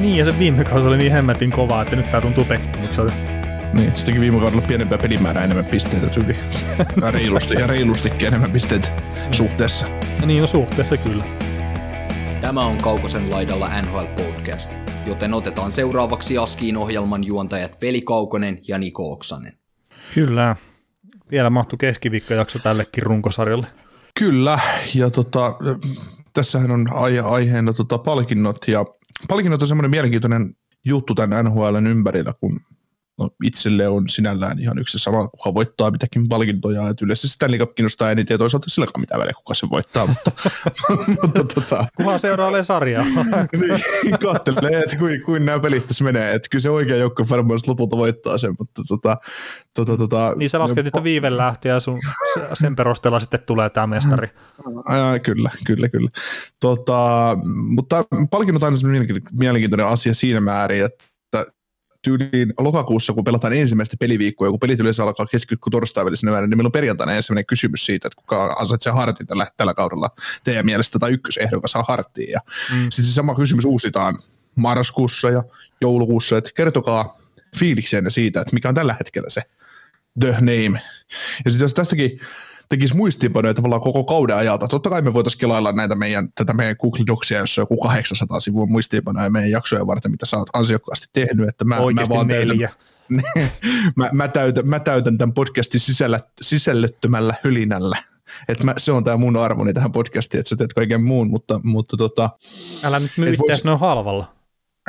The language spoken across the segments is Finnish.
Niin, ja se viime kausi oli niin hemmetin kovaa, että nyt tää tuntuu pettymykseltä. Niin, se teki viime kaudella pienempää pelimäärää enemmän pisteitä tyyli. Ja reilusti, ja reilustikin enemmän pisteitä suhteessa. Ja niin on suhteessa kyllä. Tämä on Kaukosen laidalla NHL Podcast, joten otetaan seuraavaksi Askiin ohjelman juontajat Veli Kaukonen ja Niko Oksanen. Kyllä. Vielä mahtuu keskiviikkojakso tällekin runkosarjalle. Kyllä, ja tota, tässähän on aihe, aiheena tota, palkinnot, ja palkinnot on semmoinen mielenkiintoinen juttu tämän NHLn ympärillä, kun no, itselle on sinällään ihan yksi sama, kuka voittaa mitäkin palkintoja, että yleensä Stanley Cup kiinnostaa eniten, ja toisaalta silläkään mitään väliä, kuka se voittaa, mutta, mutta tota, Kuhan seuraa sarjaa. niin, kattelee, että kuin, kuin nämä pelit tässä menee, että kyllä se oikea joukko varmaan lopulta voittaa sen, mutta tota, tota, tota, niin sä lasket, että viive lähti ja sun, sen perusteella sitten tulee tämä mestari. Ää, kyllä, kyllä, kyllä. Tota, mutta palkinnot on aina mielenkiintoinen asia siinä määrin, että tyyliin lokakuussa, kun pelataan ensimmäistä peliviikkoa, kun pelit yleensä alkaa keskiviikko torstai välisenä niin meillä on perjantaina ensimmäinen kysymys siitä, että kuka ansaitsee hartin tällä, tällä kaudella teidän mielestä, tai ykkösehdokas saa harttiin. Ja mm. sitten se sama kysymys uusitaan marraskuussa ja joulukuussa, että kertokaa fiiliksenne siitä, että mikä on tällä hetkellä se the name. Ja sitten jos tästäkin tekisi muistiinpanoja tavallaan koko kauden ajalta. Totta kai me voitaisiin kelailla näitä meidän, tätä meidän Google Docsia, jossa on joku 800 sivua muistiinpanoja meidän jaksoja varten, mitä sä oot ansiokkaasti tehnyt. Että mä, Oikeasti mä vaan neljä. Täytän, mä, mä, täytän, mä täytän tämän podcastin sisällä, sisällöttömällä hylinällä. Et mä, se on tämä mun arvoni tähän podcastiin, että sä teet kaiken muun, mutta, mutta tota, Älä nyt myy vois... noin halvalla.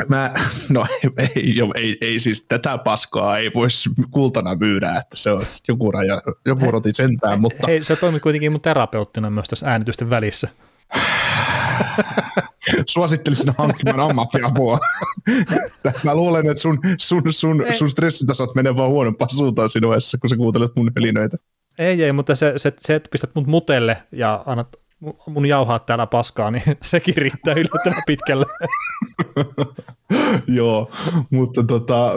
Mä, no ei, jo, ei, ei, siis tätä paskaa ei voisi kultana myydä, että se on joku, raja, joku roti sentään, mutta... Hei, se toimii kuitenkin mun terapeuttina myös tässä äänitysten välissä. Suosittelisin hankkimaan ammattiapua. Mä luulen, että sun, sun, sun, sun stressitasot menee vaan huonompaan suuntaan sinuessa, kun sä kuuntelet mun helinöitä. Ei, ei, mutta se, se, se että pistät mut mutelle ja annat mun jauhaa täällä paskaa, niin sekin riittää yllättävän pitkälle. Joo, mutta tota,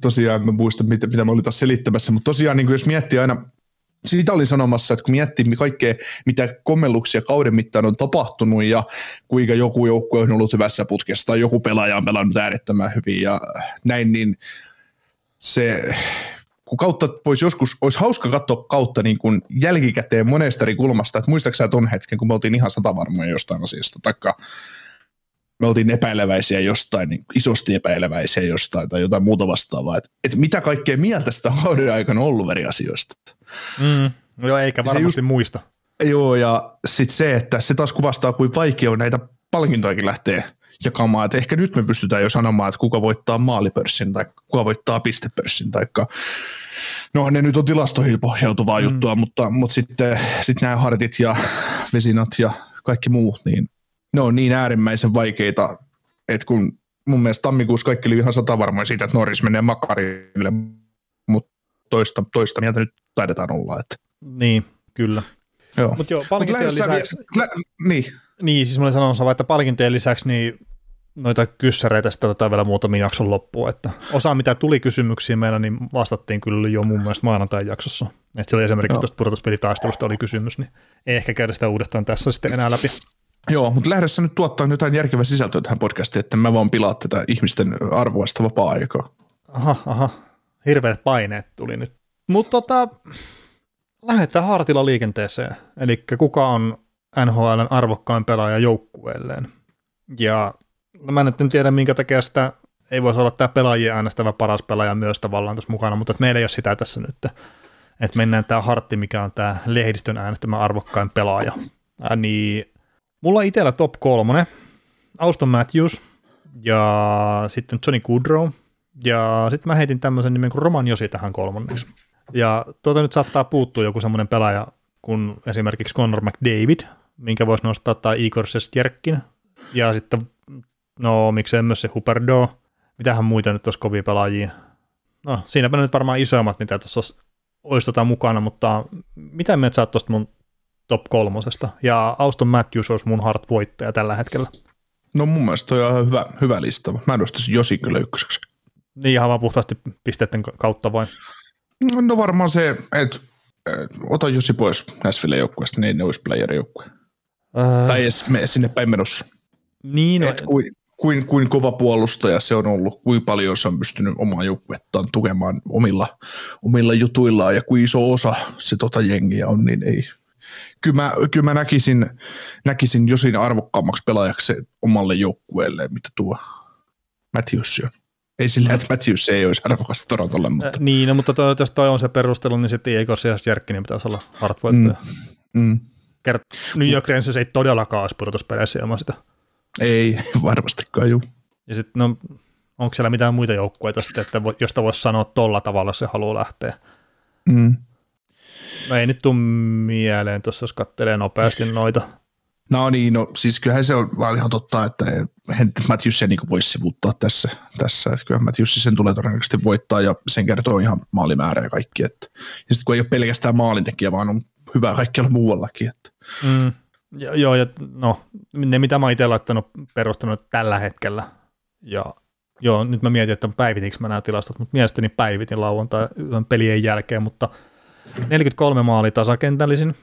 tosiaan mä muistan, mitä, mitä mä olin taas selittämässä, mutta tosiaan niin jos miettii aina, siitä olin sanomassa, että kun miettii kaikkea, mitä kommelluksia kauden mittaan on tapahtunut ja kuinka joku joukkue on ollut hyvässä putkessa tai joku pelaaja on pelannut äärettömän hyvin ja näin, niin se kun kautta voisi joskus, olisi hauska katsoa kautta niin kuin jälkikäteen monesta eri kulmasta, että muistaaksä ton hetken, kun me oltiin ihan satavarmoja jostain asiasta, taikka me oltiin epäileväisiä jostain, niin isosti epäileväisiä jostain tai jotain muuta vastaavaa, että, että mitä kaikkea mieltä sitä kauden aikana on ollut eri asioista. Mm, joo, eikä varmasti just, muista. Joo, ja sitten se, että se taas kuvastaa, kuin vaikea on näitä palkintojakin lähtee jakamaan, että ehkä nyt me pystytään jo sanomaan, että kuka voittaa maalipörssin tai kuka voittaa pistepörssin, tai no ne nyt on tilastoihin pohjautuvaa mm. juttua, mutta, mutta sitten sit nämä hartit ja vesinat ja kaikki muut, niin ne on niin äärimmäisen vaikeita, että kun mun mielestä tammikuussa kaikki oli ihan sata varmoja siitä, että Norris menee makarille, mutta toista, toista mieltä nyt taidetaan olla. Että. Niin, kyllä. Joo. Mutta joo, palkintojen lisäksi... Lä, niin. Niin, siis mä olin sanonut että palkintojen lisäksi niin noita kyssäreitä sitten otetaan vielä muutamin jakson loppuun, että osa mitä tuli kysymyksiä meillä, niin vastattiin kyllä jo mun mielestä maanantain jaksossa. Että siellä esimerkiksi tuosta pudotuspelitaistelusta oli kysymys, niin ei ehkä käydä sitä uudestaan tässä sitten enää läpi. Joo, mutta lähdessä nyt tuottaa jotain järkevää sisältöä tähän podcastiin, että mä vaan pilaa tätä ihmisten arvoista vapaa-aikaa. Aha, aha. Hirveät paineet tuli nyt. Mutta tota, lähdetään hartilla liikenteeseen. Eli kuka on NHLn arvokkain pelaaja joukkueelleen. Ja no mä en tiedä, minkä takia sitä ei voisi olla tämä pelaajien äänestävä paras pelaaja myös tavallaan tuossa mukana, mutta meillä ei ole sitä tässä nyt. Että mennään tämä Hartti, mikä on tämä lehdistön äänestämä arvokkain pelaaja. Ää, niin mulla itsellä top kolmonen, Auston Matthews ja sitten Johnny Goodrow ja sitten mä heitin tämmöisen nimen kuin Roman Josi tähän kolmanneksi. Ja tuota nyt saattaa puuttua joku semmoinen pelaaja kuin esimerkiksi Conor McDavid, minkä voisi nostaa, tai Igor Sestjerkin, ja sitten no miksei myös se Huperdo, mitähän muita nyt olisi kovia pelaajia. No, siinäpä nyt varmaan isoimmat, mitä tuossa olisi, tota mukana, mutta mitä me saat tuosta mun top kolmosesta? Ja Auston Matthews olisi mun hard voittaja tällä hetkellä. No mun mielestä toi on ihan hyvä, hyvä lista. Mä nostaisin Josin kyllä ykköseksi. Niin ihan vaan puhtaasti pisteiden kautta vai? No varmaan se, että et, ota Josi pois Nashville joukkueesta, niin ne olisi player joukkue. Öö. Tai edes sinne päin menossa. Niin, no, Et kuin, kuin, kuin kova puolustaja se on ollut, kuin paljon se on pystynyt omaa joukkuettaan tukemaan omilla, omilla jutuillaan ja kuin iso osa se tota jengiä on, niin ei. Kyllä mä, kyllä mä näkisin, näkisin Josin arvokkaammaksi pelaajaksi omalle joukkueelle, mitä tuo Matthews on. Ei sillä, että Matthews ei olisi arvokas Torontolle, mutta... Äh, niin, no, mutta toi, jos toi on se perustelu, niin sitten Igor Sijas Järkkinen pitäisi olla hardvoittaja. Mm. Mm. Kert- New York Rangers ei todellakaan olisi pudotuspeleissä ilman sitä. Ei, varmastikaan juu. Ja sitten, no, onko siellä mitään muita joukkueita sitten, että josta voisi sanoa tolla tavalla, jos se haluaa lähteä? Mm. No ei nyt tule mieleen tuossa, jos katselee nopeasti noita. No niin, no siis kyllähän se on vaan ihan totta, että Matthews se niin voisi sivuttaa tässä, tässä. että kyllä Matthews sen tulee todennäköisesti voittaa ja sen kertoo ihan maalimäärä ja kaikki. Että. Ja sitten kun ei ole pelkästään maalintekijä, vaan on hyvä kaikkialla muuallakin. Että. Mm. Ja, joo, ja no, ne mitä mä itse laittanut perustanut tällä hetkellä, ja joo, nyt mä mietin, että päivitinkö mä nämä tilastot, mutta mielestäni päivitin lauantai pelien jälkeen, mutta 43 maali tasakentällisin,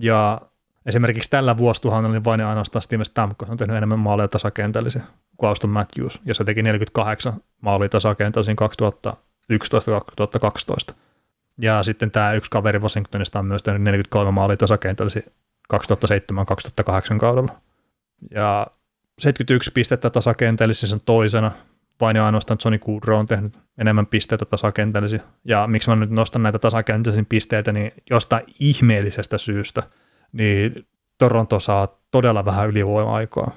ja esimerkiksi tällä vuosituhannella niin vain ja ainoastaan Steven Stamkos on tehnyt enemmän maaleja tasakentällisin kuin Auston Matthews, ja se teki 48 maalia tasakentällisin 2011-2012. Ja sitten tämä yksi kaveri Washingtonista on myös tehnyt 43 maalia tasakentällisin 2007-2008 kaudella. Ja 71 pistettä tasakentällisin sen toisena, vain ja ainoastaan Johnny Goodrow on tehnyt enemmän pisteitä tasakentällisiä. Ja miksi mä nyt nostan näitä tasakentällisiä pisteitä, niin jostain ihmeellisestä syystä, niin Toronto saa todella vähän ylivoima-aikaa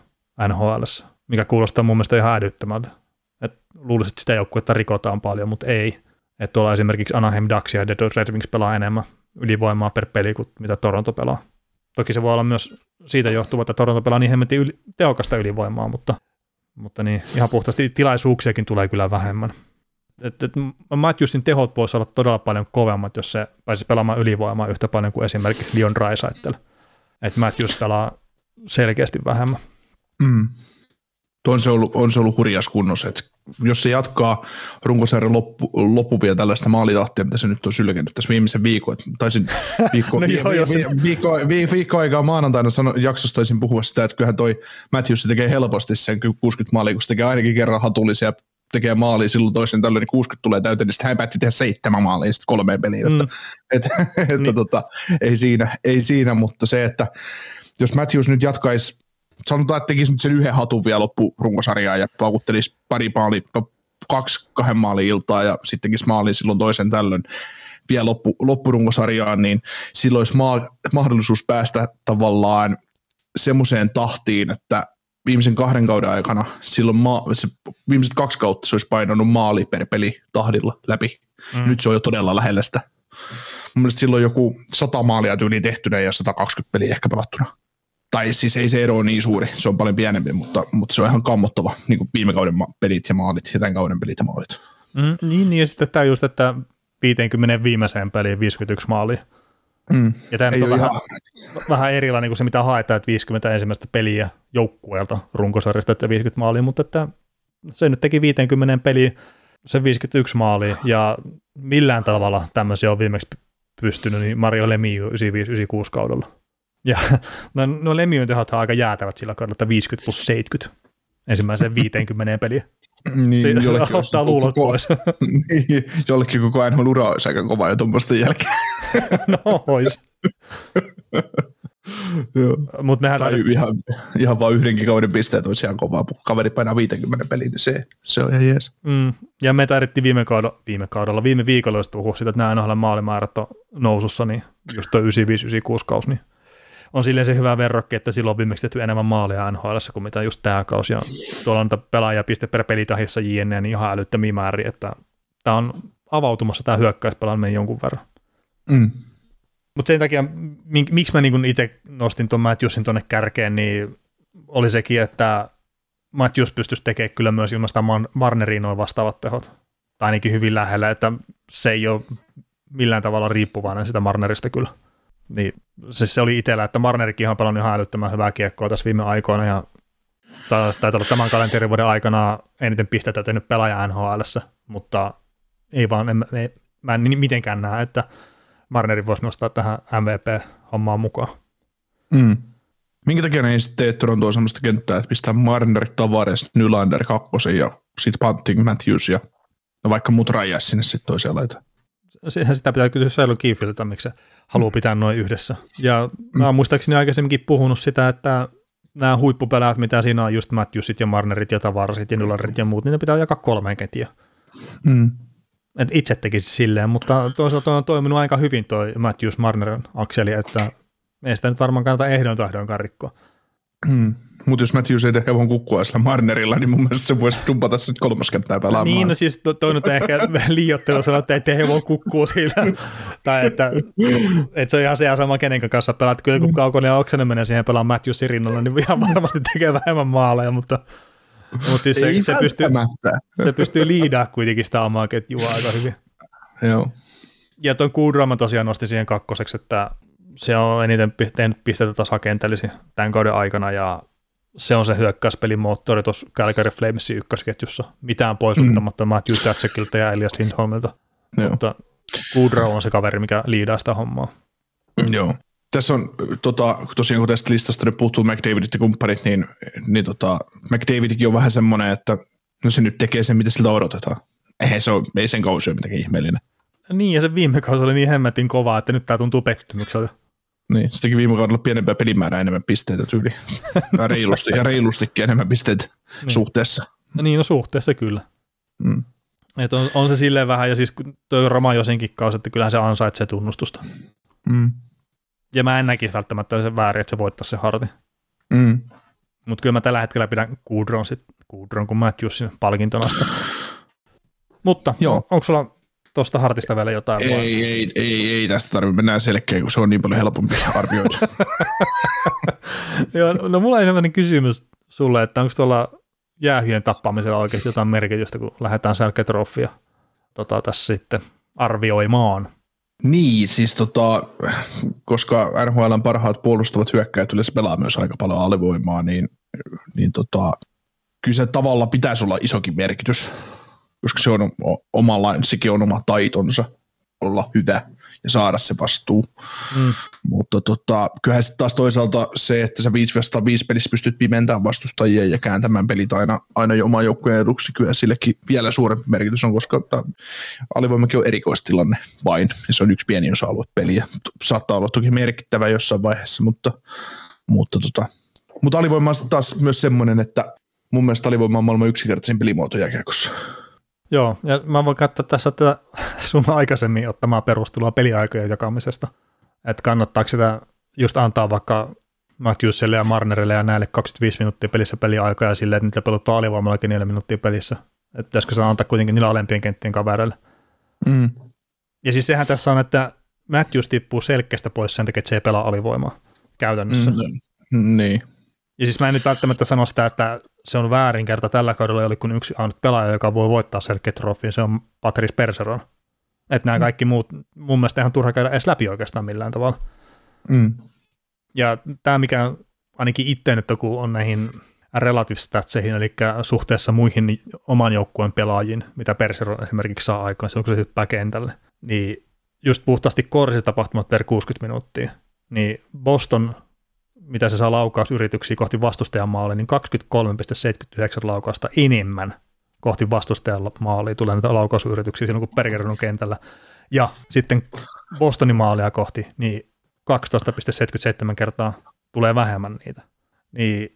nhl mikä kuulostaa mun mielestä ihan älyttömältä. Et luulisin, että sitä joukkuetta rikotaan paljon, mutta ei. Että tuolla esimerkiksi Anaheim Ducks ja Detroit Red Wings pelaa enemmän ylivoimaa per peli kuin mitä Toronto pelaa. Toki se voi olla myös siitä johtuva, että Toronto pelaa niin hemmetin yli, tehokasta ylivoimaa, mutta, mutta niin, ihan puhtaasti tilaisuuksiakin tulee kyllä vähemmän. Et, et Matthewsin tehot voisi olla todella paljon kovemmat, jos se pääsi pelaamaan ylivoimaa yhtä paljon kuin esimerkiksi Leon Draisaitl. Että Matthews pelaa selkeästi vähemmän. Mm on se ollut, on se ollut hurjas kunnossa. että jos se jatkaa runkosarjan loppu, loppu vielä tällaista maalitahtia, mitä se nyt on sylkenyt tässä viimeisen viikon, että taisin viikko, no joo, vi, vi, viikko, vi, viikko aikaa maanantaina sano, jaksossa taisin puhua sitä, että kyllähän toi Matthews tekee helposti sen 60 maalia, kun se tekee ainakin kerran hatullisia tekee maali silloin toisen tällöin, niin 60 tulee täyteen, niin sitten hän päätti tehdä seitsemän maalia sitten kolmeen peliin. Mm. Että, että, että niin. tota, ei, siinä, ei siinä, mutta se, että jos Matthews nyt jatkaisi sanotaan, että tekisi nyt sen yhden hatun vielä loppu runkosarjaa ja paukuttelisi pari maali, kaksi kahden maalin iltaa ja sitten tekisi maalin silloin toisen tällöin vielä loppu, loppurungosarjaan, niin silloin olisi ma- mahdollisuus päästä tavallaan semmoiseen tahtiin, että viimeisen kahden kauden aikana silloin ma- se, viimeiset kaksi kautta se olisi painanut maali per peli tahdilla läpi. Mm. Nyt se on jo todella lähellä sitä. Mun mielestä silloin joku 100 maalia tyyli tehtynä ja 120 peliä ehkä pelattuna tai siis ei se ero ole niin suuri, se on paljon pienempi, mutta, mutta se on ihan kammottava, niin kuin viime kauden pelit ja maalit ja tämän kauden pelit ja maalit. Mm, niin, niin, ja sitten tämä just, että 50 viimeiseen peliin 51 maalia. Mm. Ja tämä on vähän, vähän erilainen kuin se, mitä haetaan, että 50 ensimmäistä peliä joukkueelta runkosarjasta, että 50 maalia, mutta että se nyt teki 50 peliä se 51 maalia, ja millään tavalla tämmöisiä on viimeksi pystynyt, niin Mario Lemieux 95-96 kaudella. Ja no, no Lemiön tehot on aika jäätävät sillä että 50 plus 70 ensimmäiseen 50 peliä. niin, Siitä jollekin ottaa luulot koko, pois. niin, jollekin koko ajan ura olisi aika kova jo tuommoista jälkeen. no, ois. Mut nehän tai ihan, ihan vaan yhdenkin kauden pisteet olisi ihan kovaa. Kaveri painaa 50 peliin, niin se, se on ihan jees. Mm. Ja me taidettiin viime kaudella, viime kaudella, viime viikolla, jos puhua siitä, että nämä NHL maalimäärät on nousussa, niin just tuo 95-96 kausi, niin on silleen se hyvä verrokki, että silloin on viimeksi tehty enemmän maaleja NHL kuin mitä just tämä kausi. Ja tuolla on pelaaja piste per pelitahissa jne, niin ihan älyttömiä määriä, että tämä on avautumassa tämä hyökkäyspelaaminen jonkun verran. Mm. Mutta sen takia, mik, miksi mä niinku itse nostin tuon Matthewsin tuonne kärkeen, niin oli sekin, että Matthews pystyisi tekemään kyllä myös ilmasta Warneriin noin vastaavat tehot. Tai ainakin hyvin lähellä, että se ei ole millään tavalla riippuvainen sitä Marnerista kyllä. Niin se, se oli itsellä, että Marnerikin on pelannut ihan älyttömän hyvää kiekkoa tässä viime aikoina ja taitaa olla tämän kalenterivuoden aikana eniten pistetä tehnyt pelaaja nhl mutta ei vaan, en, en, mä en mitenkään näe, että Marneri voisi nostaa tähän MVP-hommaan mukaan. Mm. Minkä takia ne ei sitten tee Torontoa sellaista kenttää, että pistää Marner, Tavares, Nylander kakkosen ja sitten Punting, Matthews ja no vaikka muut rajaa sinne sitten toiseen laita. Siihen sitä pitää kysyä Sailor Kiefiltä, miksi se haluaa pitää noin yhdessä. Ja mä oon muistaakseni aikaisemminkin puhunut sitä, että nämä huippupelät, mitä siinä on, just Matthewsit ja Marnerit ja Tavarasit ja Nylanderit ja muut, niin ne pitää jakaa kolmeen ketjään. Mm. Et itse tekisi silleen, mutta toisaalta on toiminut aika hyvin toi Matthews Marner akseli, että ei sitä nyt varmaan kannata ehdon tahdonkaan rikkoa. Hmm. Mutta jos Matthews ei hevon kukkua sillä Marnerilla, niin mun mielestä se voisi dumpata sitten kolmoskenttää pelaamaan. Niin, no siis to, toi nyt ehkä liiottelu sanoa, että ei tee hevon kukkua sillä. tai että, että se on ihan se sama kenen kanssa pelaat. Kyllä kun Kaukonen ja Oksanen menee siihen pelaamaan Matthewsin rinnalla, niin ihan varmasti tekee vähemmän maaleja, mutta mutta siis se, se, pystyy, se pystyy liidaa kuitenkin sitä omaa ketjua aika hyvin. Joo. Ja tuon Kuudrama tosiaan nosti siihen kakkoseksi, että se on eniten tehnyt pisteitä tasakentällisi tämän kauden aikana ja se on se hyökkäyspelin moottori tuossa Calgary Flamesin ykkösketjussa. Mitään pois mm. ottamatta Matthew Tatsekilta ja Elias Lindholmilta. Joo. Mutta Goodrow on se kaveri, mikä liidaa sitä hommaa. Joo. Tässä on tota, tosiaan, kun tästä listasta nyt puuttuu McDavidit ja kumppanit, niin, niin tota, McDavidikin on vähän semmoinen, että no se nyt tekee sen, mitä siltä odotetaan. Eihän se ole, ei sen kausi ole mitenkään ihmeellinen. Niin, ja se viime kausi oli niin hemmetin kovaa, että nyt tämä tuntuu pettymykseltä. Niin, se teki viime kaudella pienempää pelimäärää enemmän pisteitä tyyli. ja, reilusti, ja reilustikin enemmän pisteitä niin. suhteessa. No niin, no suhteessa kyllä. Mm. Et on, on, se silleen vähän, ja siis tuo Roma josenkin kausi, että kyllähän se ansaitsee tunnustusta. Mm. Ja mä en näkisi välttämättä se väärin, että se voittaisi se harti. Mm. Mutta kyllä mä tällä hetkellä pidän Kudron, sit, Kudron kuin Matthewsin palkintona sitä. Mutta Joo. onko sulla tuosta hartista vielä jotain? Ei, ei, ei, ei, ei tästä tarvitse mennä selkeä, kun se on niin paljon helpompi arvioida. Joo, no mulla on sellainen kysymys sulle, että onko tuolla jäähyjen tappamisella oikeasti jotain merkitystä, kun lähdetään Sälketroffia tota, tässä sitten arvioimaan? Niin, siis tota, koska NHLn parhaat puolustavat hyökkäät yleensä pelaa myös aika paljon alivoimaa, niin, niin tota, kyllä se tavalla pitäisi olla isokin merkitys, koska se on omalla, sekin on oma taitonsa olla hyvä ja saada se vastuu. Mm. Mutta tota, kyllähän sitten taas toisaalta se, että sä 5 vastaan 5 pelissä pystyt pimentämään vastustajia ja kääntämään pelit aina, aina jo oman joukkueen eduksi, kyllä sillekin vielä suurempi merkitys on, koska alivoimakin on erikoistilanne vain, ja se on yksi pieni osa-alue peliä. Saattaa olla toki merkittävä jossain vaiheessa, mutta, mutta, tota, mutta alivoima on taas myös semmoinen, että mun mielestä alivoima on maailman yksinkertaisin pelimuoto jääkiekossa. Joo, ja mä voin katsoa tässä tätä sun aikaisemmin ottamaa perustelua peliaikojen jakamisesta, että kannattaako sitä just antaa vaikka Matthewsille ja Marnerille ja näille 25 minuuttia pelissä peliaikaa ja silleen, että niitä peluttaa alivoimallakin 4 minuuttia pelissä. Että pitäisikö se antaa kuitenkin niillä alempien kenttien kavereille. Mm. Ja siis sehän tässä on, että Matthews tippuu selkeästä pois sen takia, että se ei pelaa alivoimaa käytännössä. Mm, niin. Ja siis mä en nyt välttämättä sano sitä, että se on väärinkerta tällä kaudella oli kun yksi ainut pelaaja, joka voi voittaa selkeä trofiin, se on Patrice Perseron. Että nämä mm. kaikki muut, mun mielestä ihan turha käydä edes läpi oikeastaan millään tavalla. Mm. Ja tämä, mikä ainakin itse nyt kun on näihin relative statseihin, eli suhteessa muihin oman joukkueen pelaajiin, mitä Perseron esimerkiksi saa aikaan silloin, kun se hyppää kentälle, niin just puhtaasti tapahtumat per 60 minuuttia, niin Boston mitä se saa laukausyrityksiä kohti vastustajan maalia, niin 23,79 laukausta enemmän kohti vastustajan maalia tulee näitä laukausyrityksiä silloin, kun Bergeron on kentällä. Ja sitten Bostonin maalia kohti, niin 12,77 kertaa tulee vähemmän niitä. Niin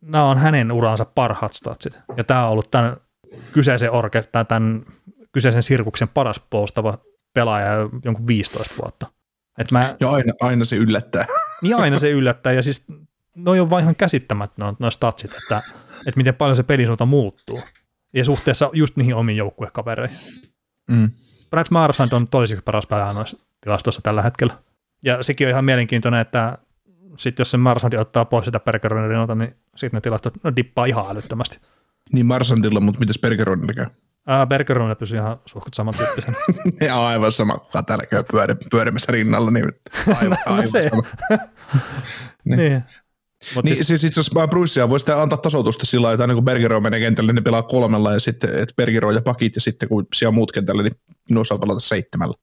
nämä on hänen uransa parhaat statsit. Ja tämä on ollut tämän kyseisen, orke- tämän kyseisen sirkuksen paras puolustava pelaaja jonkun 15 vuotta. Et mä, ja aina, aina se yllättää. Niin aina se yllättää, ja siis noi on vaan ihan käsittämättömät noin statsit, että, että miten paljon se pelisuunta muuttuu. Ja suhteessa just niihin omiin joukkuekavereihin. Mm. Brad Marsand on toiseksi paras pelaaja noissa tilastoissa tällä hetkellä. Ja sekin on ihan mielenkiintoinen, että sitten jos se Marsandi ottaa pois sitä Bergeroninilta, niin sitten ne tilastot no, dippaa ihan älyttömästi. Niin Marsandilla, mutta mitäs Bergeronilla käy? Ää, Bergeronilla pysyy ihan suht samantyyppisen. ja aivan sama, kun täällä käy pyöri, pyörimässä rinnalla, niin aivan, No aivan sama. Niin. niin. Mut Niin, siis, siis, itse asiassa Bruissia voi sitten antaa tasoitusta sillä lailla, että aina kun Bergero menee kentälle, niin ne pelaa kolmella ja sitten että Bergero ja pakit ja sitten kun siellä on muut kentälle, niin ne osaa pelata seitsemällä.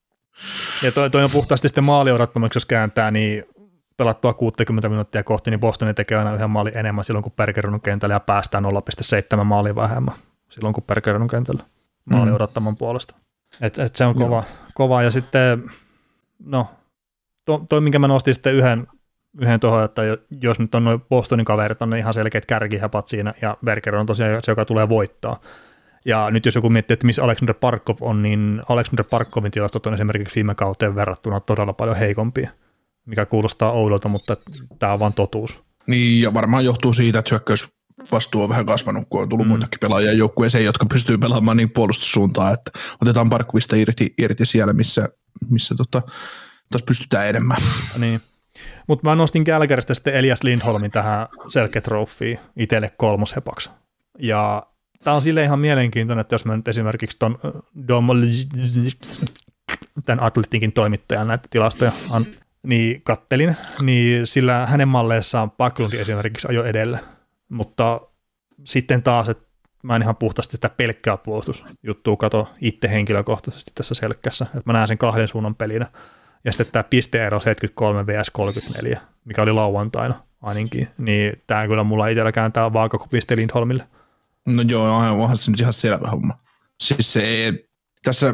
ja toi, toi on puhtaasti sitten maali odottomaksi, jos kääntää, niin pelattua 60 minuuttia kohti, niin Bostoni tekee aina yhden maalin enemmän silloin, kun Bergeron on kentällä ja päästään 0,7 maalia vähemmän silloin, kun Bergeron on kentällä maali Mm. odottaman puolesta. Et, et se on kova, kova. ja sitten, no, to, toi minkä mä nostin sitten yhden, yhden tuohon, että jo- jos nyt on noin Bostonin kaverit, on ne ihan selkeät kärkihepat siinä, ja Bergeron on tosiaan se, joka tulee voittaa. Ja nyt jos joku miettii, että missä Alexander Parkov on, niin Alexander Parkovin tilastot on esimerkiksi viime kauteen verrattuna todella paljon heikompia, mikä kuulostaa oudolta, mutta tämä on vaan totuus. Niin, ja varmaan johtuu siitä, että hyökkäys vastuu on vähän kasvanut, kun on tullut Mm. muitakin pelaajia joukkueeseen, jotka pystyy pelaamaan niin puolustussuuntaan, että otetaan Parkkuvista irti, irti siellä, missä, missä tota, taas pystytään enemmän. Niin. Mutta mä nostin Kälkäristä sitten Elias Lindholmin tähän Selke Trophyin itselle kolmoshepaksi. Ja tämä on sille ihan mielenkiintoinen, että jos mä nyt esimerkiksi ton Dom tämän Atletinkin toimittajan näitä tilastoja niin kattelin, niin sillä hänen malleissaan Paklundi esimerkiksi ajo edellä. Mutta sitten taas, että mä en ihan puhtaasti sitä pelkkää puolustusjuttua kato itse henkilökohtaisesti tässä selkkässä, että mä näen sen kahden suunnan pelinä. Ja sitten tämä pisteero 73 vs 34, mikä oli lauantaina ainakin, niin tämä kyllä mulla itsellä kääntää vaakakupiste Lindholmille. No joo, onhan, onhan se nyt ihan selvä homma. Siis se ei, tässä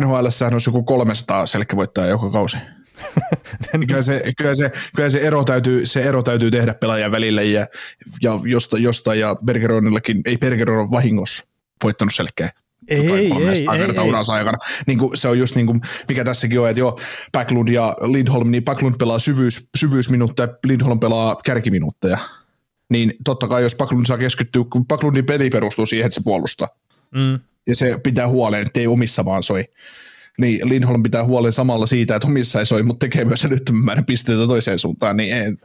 NHL olisi joku 300 selkävoittajaa joka kausi. kyllä, se, kyllä, se, kyllä se, ero täytyy, se ero täytyy tehdä pelaajan välillä ja, ja josta, josta ja Bergeronillakin, ei Bergeron vahingossa voittanut selkeä. Ei, ei, ei, ei, ei. uransa aikana. Niin kuin, se on just niin kuin, mikä tässäkin on, että joo, Backlund ja Lindholm, niin Backlund pelaa syvyys, syvyysminuutteja, Lindholm pelaa kärkiminuutteja. Niin totta kai, jos Backlund saa keskittyä, kun Backlundin peli perustuu siihen, että se puolustaa, Mm. ja se pitää huolen, että ei omissa vaan soi. Niin Lindholm pitää huolen samalla siitä, että omissa ei soi, mutta tekee myös älyttömän määrän pisteitä toiseen suuntaan, niin ei,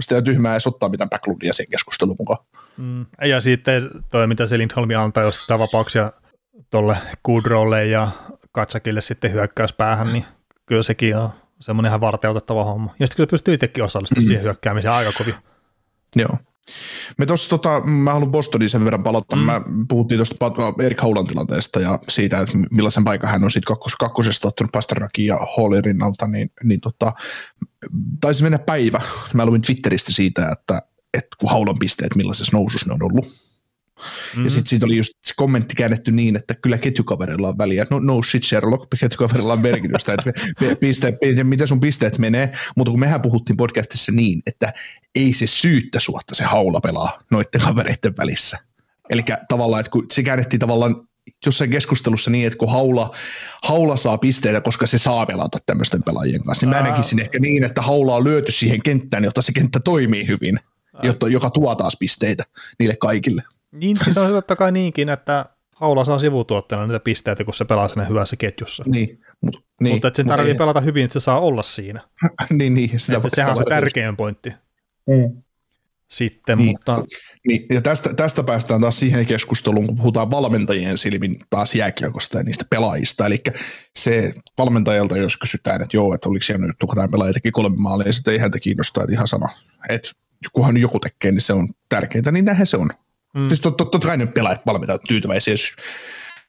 sitä on tyhmää edes ottaa mitään Backlundia sen keskustelun mukaan. Mm. Ja sitten toi, mitä se Lindholmi antaa, jos sitä vapauksia tuolle Goodrolle ja Katsakille sitten hyökkäyspäähän, niin kyllä sekin on semmoinen ihan varteutettava homma. Ja sitten kun se pystyy itsekin osallistumaan mm. siihen hyökkäämiseen aika kovin. Joo. Me tuossa, tota, mä haluan Bostonin sen verran palottaa. Mm. Mä puhuttiin tuosta Erik Haulan tilanteesta ja siitä, että millaisen paikan hän on sitten kakkos, kakkosesta ottanut Pasternakin ja Hallin rinnalta, niin, niin tota, taisi mennä päivä. Mä luin Twitteristä siitä, että, että kun Haulan pisteet, millaisessa nousussa ne on ollut. Mm-hmm. Ja sitten siitä oli just se kommentti käännetty niin, että kyllä ketjukaverilla on väliä. No, no shit Sherlock, ketjukaverilla on merkitystä, että piste, miten sun pisteet menee. Mutta kun mehän puhuttiin podcastissa niin, että ei se syyttä suotta se haula pelaa noiden kavereiden välissä. Eli tavallaan, että kun se käännettiin tavallaan jossain keskustelussa niin, että kun haula, haula saa pisteitä, koska se saa pelata tämmöisten pelaajien kanssa, niin mä näkisin ehkä niin, että haula on lyöty siihen kenttään, jotta se kenttä toimii hyvin, jotta, joka tuo taas pisteitä niille kaikille. Niin, siis on totta kai niinkin, että Haula saa sivutuotteena niitä pisteitä, kun se pelaa siinä hyvässä ketjussa. Niin, mut, niin, Mutta että sen mut tarvii ei- pelata hyvin, että se saa olla siinä. niin, niin, sitä, Että sehän on se sitä- tärkein pointti Mm. sitten, Niin. mutta Niin, ja tästä, tästä päästään taas siihen keskusteluun, kun puhutaan valmentajien silmin taas jääkiekosta ja niistä pelaajista. Eli se valmentajalta, jos kysytään, että joo, että oliko siellä nyt, kun tämä pelaaja teki kolme maalia, ja sitten ei häntä kiinnostaa, että ihan sama. Että kunhan joku tekee, niin se on tärkeintä, niin näinhän se on. Mm. Siis tot, tot, totta kai ne pelaajat on tyytyväisiä, jos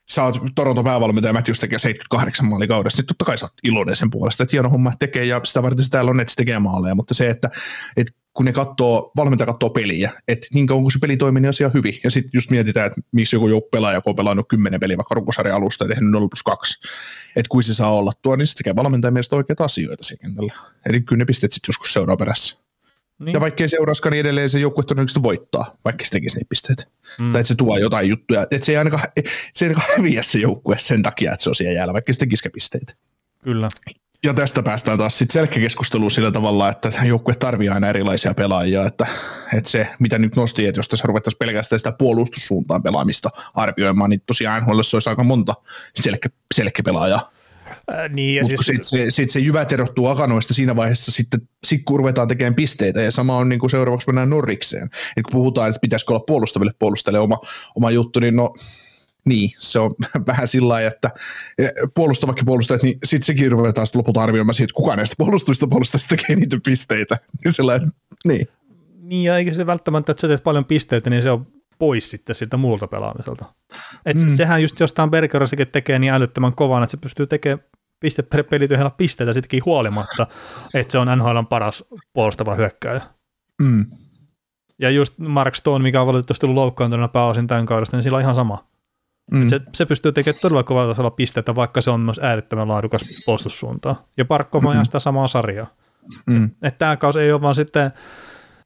sä oot Toronto päävalmentaja, Matthews tekee 78 maalia kaudessa, niin totta kai sä oot iloinen sen puolesta, että hieno homma tekee, ja sitä varten se täällä on, että se tekee maaleja, mutta se, että, että kun ne katsoo, valmentaja katsoo peliä, että niin kauan kun se peli toimii, niin asia hyvin. Ja sitten just mietitään, että miksi joku joku pelaaja, kun on pelannut 10 peliä vaikka runkosarjan alusta ja tehnyt 0 plus 2, että kun se saa olla tuo, niin se tekee valmentajan mielestä oikeita asioita siinä kentällä. Eli kyllä ne pisteet sitten joskus seuraa perässä. Niin, Ja vaikka ei seuraaskaan, niin edelleen se joukkue todennäköisesti voittaa, vaikka se tekisi niitä pisteitä. Mm. Tai että se tuo jotain juttuja, että se ei ainakaan, se ei ainakaan häviä se joukkue sen takia, että se on siellä jäällä, vaikka se tekisikä pisteitä. kyllä. Ja tästä päästään taas sitten selkkäkeskusteluun sillä tavalla, että joukkue tarvii aina erilaisia pelaajia, että, että se, mitä nyt nosti, että jos tässä ruvettaisiin pelkästään sitä puolustussuuntaan pelaamista arvioimaan, niin tosiaan NHL olisi aika monta selkä, selkäpelaajaa. Ää, niin, ja Mutta siis, sitten se, sit se jyvät erottuu akanoista siinä vaiheessa, sitten sit kun ruvetaan tekemään pisteitä, ja sama on niin kuin seuraavaksi mennään Norrikseen. Et kun puhutaan, että pitäisikö olla puolustaville puolustajille oma, oma juttu, niin no niin, se on vähän sillä lailla, että puolustavakin puolustajat, niin sitten sekin ruvetaan sitten lopulta arvioimaan siitä, että kuka näistä puolustuista puolustajista tekee niitä pisteitä. Niin sellainen, niin. niin, ja eikä se välttämättä, että sä teet paljon pisteitä, niin se on pois sitten siltä muulta pelaamiselta. Et mm. sehän just jostain Bergerosikin tekee niin älyttömän kovan, että se pystyy tekemään piste per pelityöhellä pisteitä sittenkin huolimatta, että se on NHLn paras puolustava hyökkääjä. Mm. Ja just Mark Stone, mikä on valitettavasti ollut loukkaantuneena pääosin tämän kaudesta, niin sillä on ihan sama. Mm. Se, se pystyy tekemään todella kovalla tasolla pisteitä, vaikka se on myös äärettömän laadukas puolustussuuntaan. Ja Parkkova on mm. sitä samaa sarjaa. Mm. Että tämä kausi ei ole vaan sitten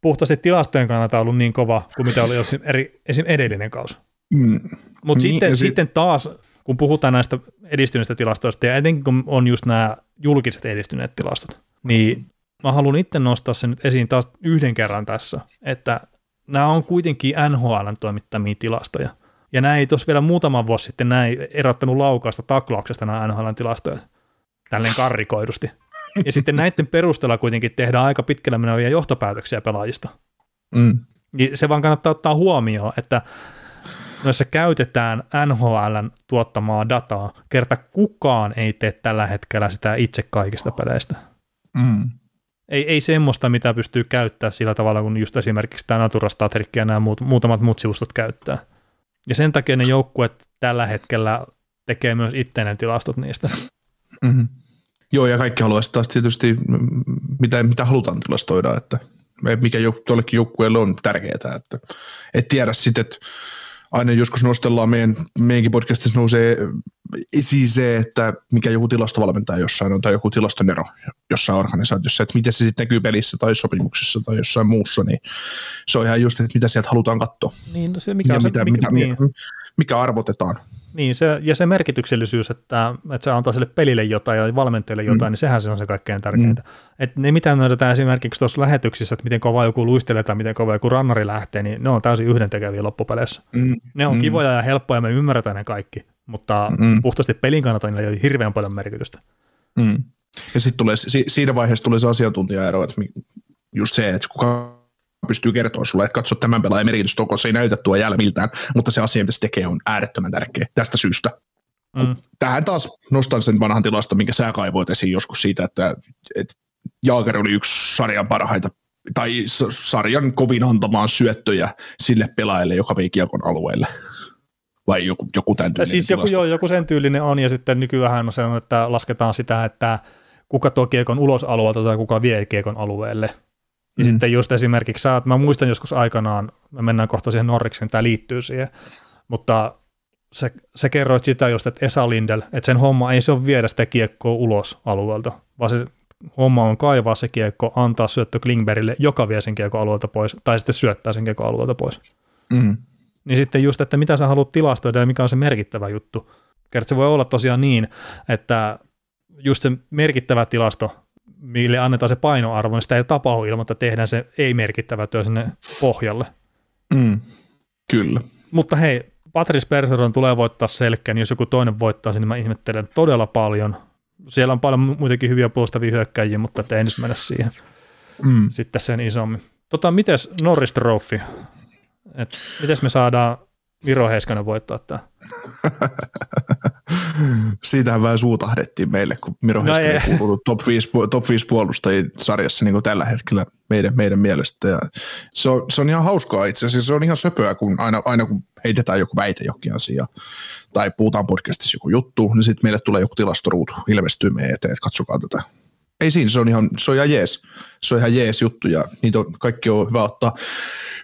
puhtaasti tilastojen kannalta ollut niin kova kuin mitä oli esim. Eri, esim. edellinen kausi. Mm. Mutta niin, sitten, sit... sitten taas, kun puhutaan näistä edistyneistä tilastoista, ja etenkin kun on just nämä julkiset edistyneet tilastot, niin mä haluan itse nostaa sen nyt esiin taas yhden kerran tässä, että nämä on kuitenkin NHLn toimittamia tilastoja. Ja nämä ei tuossa vielä muutama vuosi sitten näin erottanut laukausta taklauksesta nämä NHLn tilastoja, tälleen karrikoidusti. Ja sitten näiden perusteella kuitenkin tehdään aika pitkälle meneviä johtopäätöksiä pelaajista. Mm. Niin se vaan kannattaa ottaa huomioon, että jossa käytetään NHLn tuottamaa dataa, kerta kukaan ei tee tällä hetkellä sitä itse kaikista peleistä. Mm. Ei, ei semmoista, mitä pystyy käyttämään sillä tavalla, kun just esimerkiksi tämä Natura Statric ja nämä muut, muutamat muut sivustot käyttää. Ja sen takia ne joukkueet tällä hetkellä tekee myös itteinen tilastot niistä. Mm-hmm. Joo, ja kaikki haluaisi taas tietysti, mitä, mitä halutaan tilastoida, että mikä tuollekin joukkueelle on tärkeää, että et tiedä sitten, että aina joskus nostellaan meidän, meidänkin podcastissa nousee esiin se, että mikä joku tilastovalmentaja jossain on tai joku tilastonero jossain organisaatiossa, että miten se sitten näkyy pelissä tai sopimuksessa tai jossain muussa, niin se on ihan just, että mitä sieltä halutaan katsoa. Niin, no se, mikä, ja se, mitä, mikä, mitä, niin. mikä arvotetaan. Niin, se, ja se merkityksellisyys, että, että se antaa sille pelille jotain ja valmentajalle jotain, mm. niin sehän se on se kaikkein tärkeintä. Mm. Et ne, mitä näytetään esimerkiksi tuossa lähetyksissä, että miten kova joku luistelee tai miten kova joku rannari lähtee, niin ne on täysin yhdentekeviä loppupeleissä. Mm. Ne on mm. kivoja ja helppoja, me ymmärretään ne kaikki, mutta mm. puhtaasti pelin kannalta niillä ei ole hirveän paljon merkitystä. Mm. Ja sitten tulee, siinä vaiheessa tulee se asiantuntijaero, että just se, että kuka pystyy kertoa sulle, että katso tämän pelaajan merkitys, onko se ei näytä tuo jäällä miltään, mutta se asia, mitä se tekee, on äärettömän tärkeä tästä syystä. Mm. Tähän taas nostan sen vanhan tilasta, minkä sä kaivoit esiin joskus siitä, että, että Jaager oli yksi sarjan parhaita tai sarjan kovin antamaan syöttöjä sille pelaajalle, joka vei kiekon alueelle. Vai joku, joku tämän tyylinen Siis joku, joo, joku sen tyylinen on, ja sitten nykyään on se, että lasketaan sitä, että kuka tuo kiekon ulos alueelta tai kuka vie kiekon alueelle. Ja mm. sitten just esimerkiksi sä, mä muistan joskus aikanaan, me mennään kohta siihen Norrikseen, tämä liittyy siihen, mutta se, se kerroit sitä just, että Esa Lindel, että sen homma ei se ole viedä sitä kiekkoa ulos alueelta, vaan se homma on kaivaa se kiekko, antaa syöttö Klingbergille, joka vie sen kiekko alueelta pois, tai sitten syöttää sen kiekko alueelta pois. Mm. Niin sitten just, että mitä sä haluat tilastoida ja mikä on se merkittävä juttu. Kerta se voi olla tosiaan niin, että just se merkittävä tilasto mille annetaan se painoarvo, niin sitä ei tapahdu ilman, että tehdään se ei-merkittävä työ sinne pohjalle. Mm, kyllä. Mutta hei, Patrice Bergeron tulee voittaa selkeän, niin jos joku toinen voittaa sen, niin mä ihmettelen todella paljon. Siellä on paljon muitakin hyviä puolustavia hyökkäjiä, mutta ei nyt mennä siihen mm. sitten sen isommin. Tota, mites Norris Trophy? Et, mites me saadaan Miro Heiskanen voittaa tämä? Siitähän vähän suutahdettiin meille, kun Miro no Heiskanen kuuluu top 5, top 5 puolustajien sarjassa niin kuin tällä hetkellä meidän, meidän mielestä. Ja se, on, se on ihan hauskaa itse asiassa, se on ihan söpöä, kun aina, aina kun heitetään joku väite jokin asia tai puhutaan podcastissa joku juttu, niin sitten meille tulee joku tilastoruutu ilmestyy meidän eteen, että katsokaa tätä. Ei siinä, se on ihan, se on ihan jees. Se on ihan jees juttu ja niitä on, kaikki on hyvä ottaa,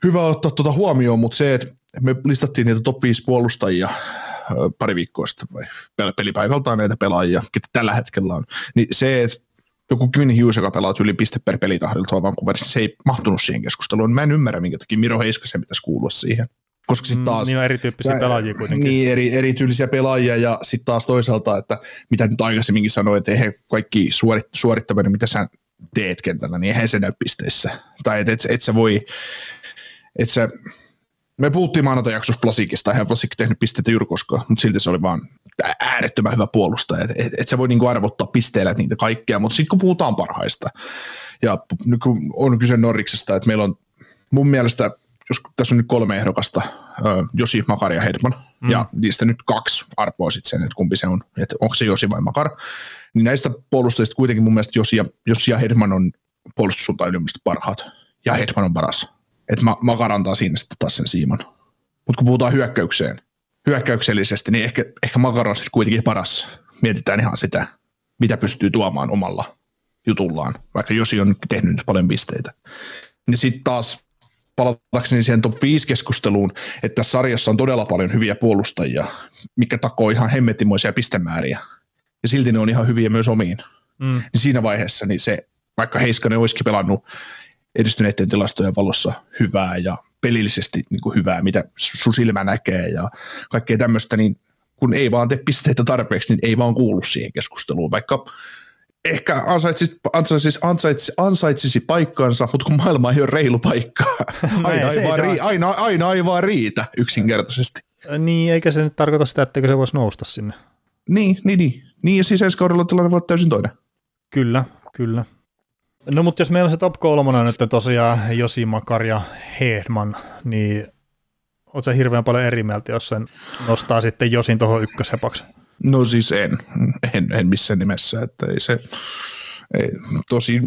hyvä ottaa tuota huomioon, mutta se, että me listattiin niitä top 5 puolustajia pari viikkoa sitten vai pelipaikaltaan näitä pelaajia, ketä tällä hetkellä on, niin se, että joku Quinn Hughes, joka pelaa yli piste per pelitahdilta Vancouverissa, se ei mahtunut siihen keskusteluun. Mä en ymmärrä, minkä takia Miro Heiskasen pitäisi kuulua siihen. Koska sitten taas... niin on erityyppisiä pelaajia kuitenkin. Niin, eri, erityylisiä pelaajia ja sitten taas toisaalta, että mitä nyt aikaisemminkin sanoin, että eihän kaikki suorit, suorittaminen, mitä sä teet kentällä, niin eihän se näy pisteissä. Tai että et, et sä voi, että sä Me puhuttiin maanantai-jaksossa Vlasikista, eihän Vlasik tehnyt pisteitä juuri koskaan, mutta silti se oli vaan äärettömän hyvä puolustaja. Et, et, et sä voi niinku arvottaa pisteillä niitä kaikkea, mutta sitten kun puhutaan parhaista, ja nyt kun on kyse Norriksesta, että meillä on mun mielestä, jos tässä on nyt kolme ehdokasta, Josi, Makar ja Hedman, mm. ja niistä nyt kaksi arpoa sitten sen, että kumpi se on, että onko se Josi vai Makar, niin näistä puolustajista kuitenkin mun mielestä Josi ja, Josi ja Hedman on puolustussuuntaan parhaat, ja Hedman on paras. Että Makar antaa siinä sitten taas sen siiman. Mutta kun puhutaan hyökkäykseen, hyökkäyksellisesti, niin ehkä, ehkä Makar on sitten kuitenkin paras. Mietitään ihan sitä, mitä pystyy tuomaan omalla jutullaan, vaikka Josi on tehnyt nyt paljon pisteitä. Niin sitten taas palatakseni siihen top 5 keskusteluun, että tässä sarjassa on todella paljon hyviä puolustajia, mikä takoo ihan hemmetimoisia pistemääriä. Ja silti ne on ihan hyviä myös omiin. Mm. Niin siinä vaiheessa niin se, vaikka Heiskanen olisikin pelannut edistyneiden tilastojen valossa hyvää ja pelillisesti niin kuin hyvää, mitä sun silmä näkee ja kaikkea tämmöistä, niin kun ei vaan tee pisteitä tarpeeksi, niin ei vaan kuulu siihen keskusteluun, vaikka ehkä ansaitsisi, ansaitsisi, ansaitsisi, ansaitsisi paikkansa, mutta kun maailma ei ole reilu paikka, aina, ei, ei, vaan rii, aina, aina ei vaan riitä yksinkertaisesti. Niin, eikä se nyt tarkoita sitä, etteikö se voisi nousta sinne. Niin, niin, niin. Niin, ja siis ensi kaudella tilanne voi olla täysin toinen. Kyllä, kyllä. No mutta jos meillä on se top kolmonen nyt tosiaan Josi Makar ja Hedman, niin oot sä hirveän paljon eri mieltä, jos sen nostaa sitten Josin tuohon ykköshepaksi? No siis en, en, en missään nimessä, että ei se, ei, tosi,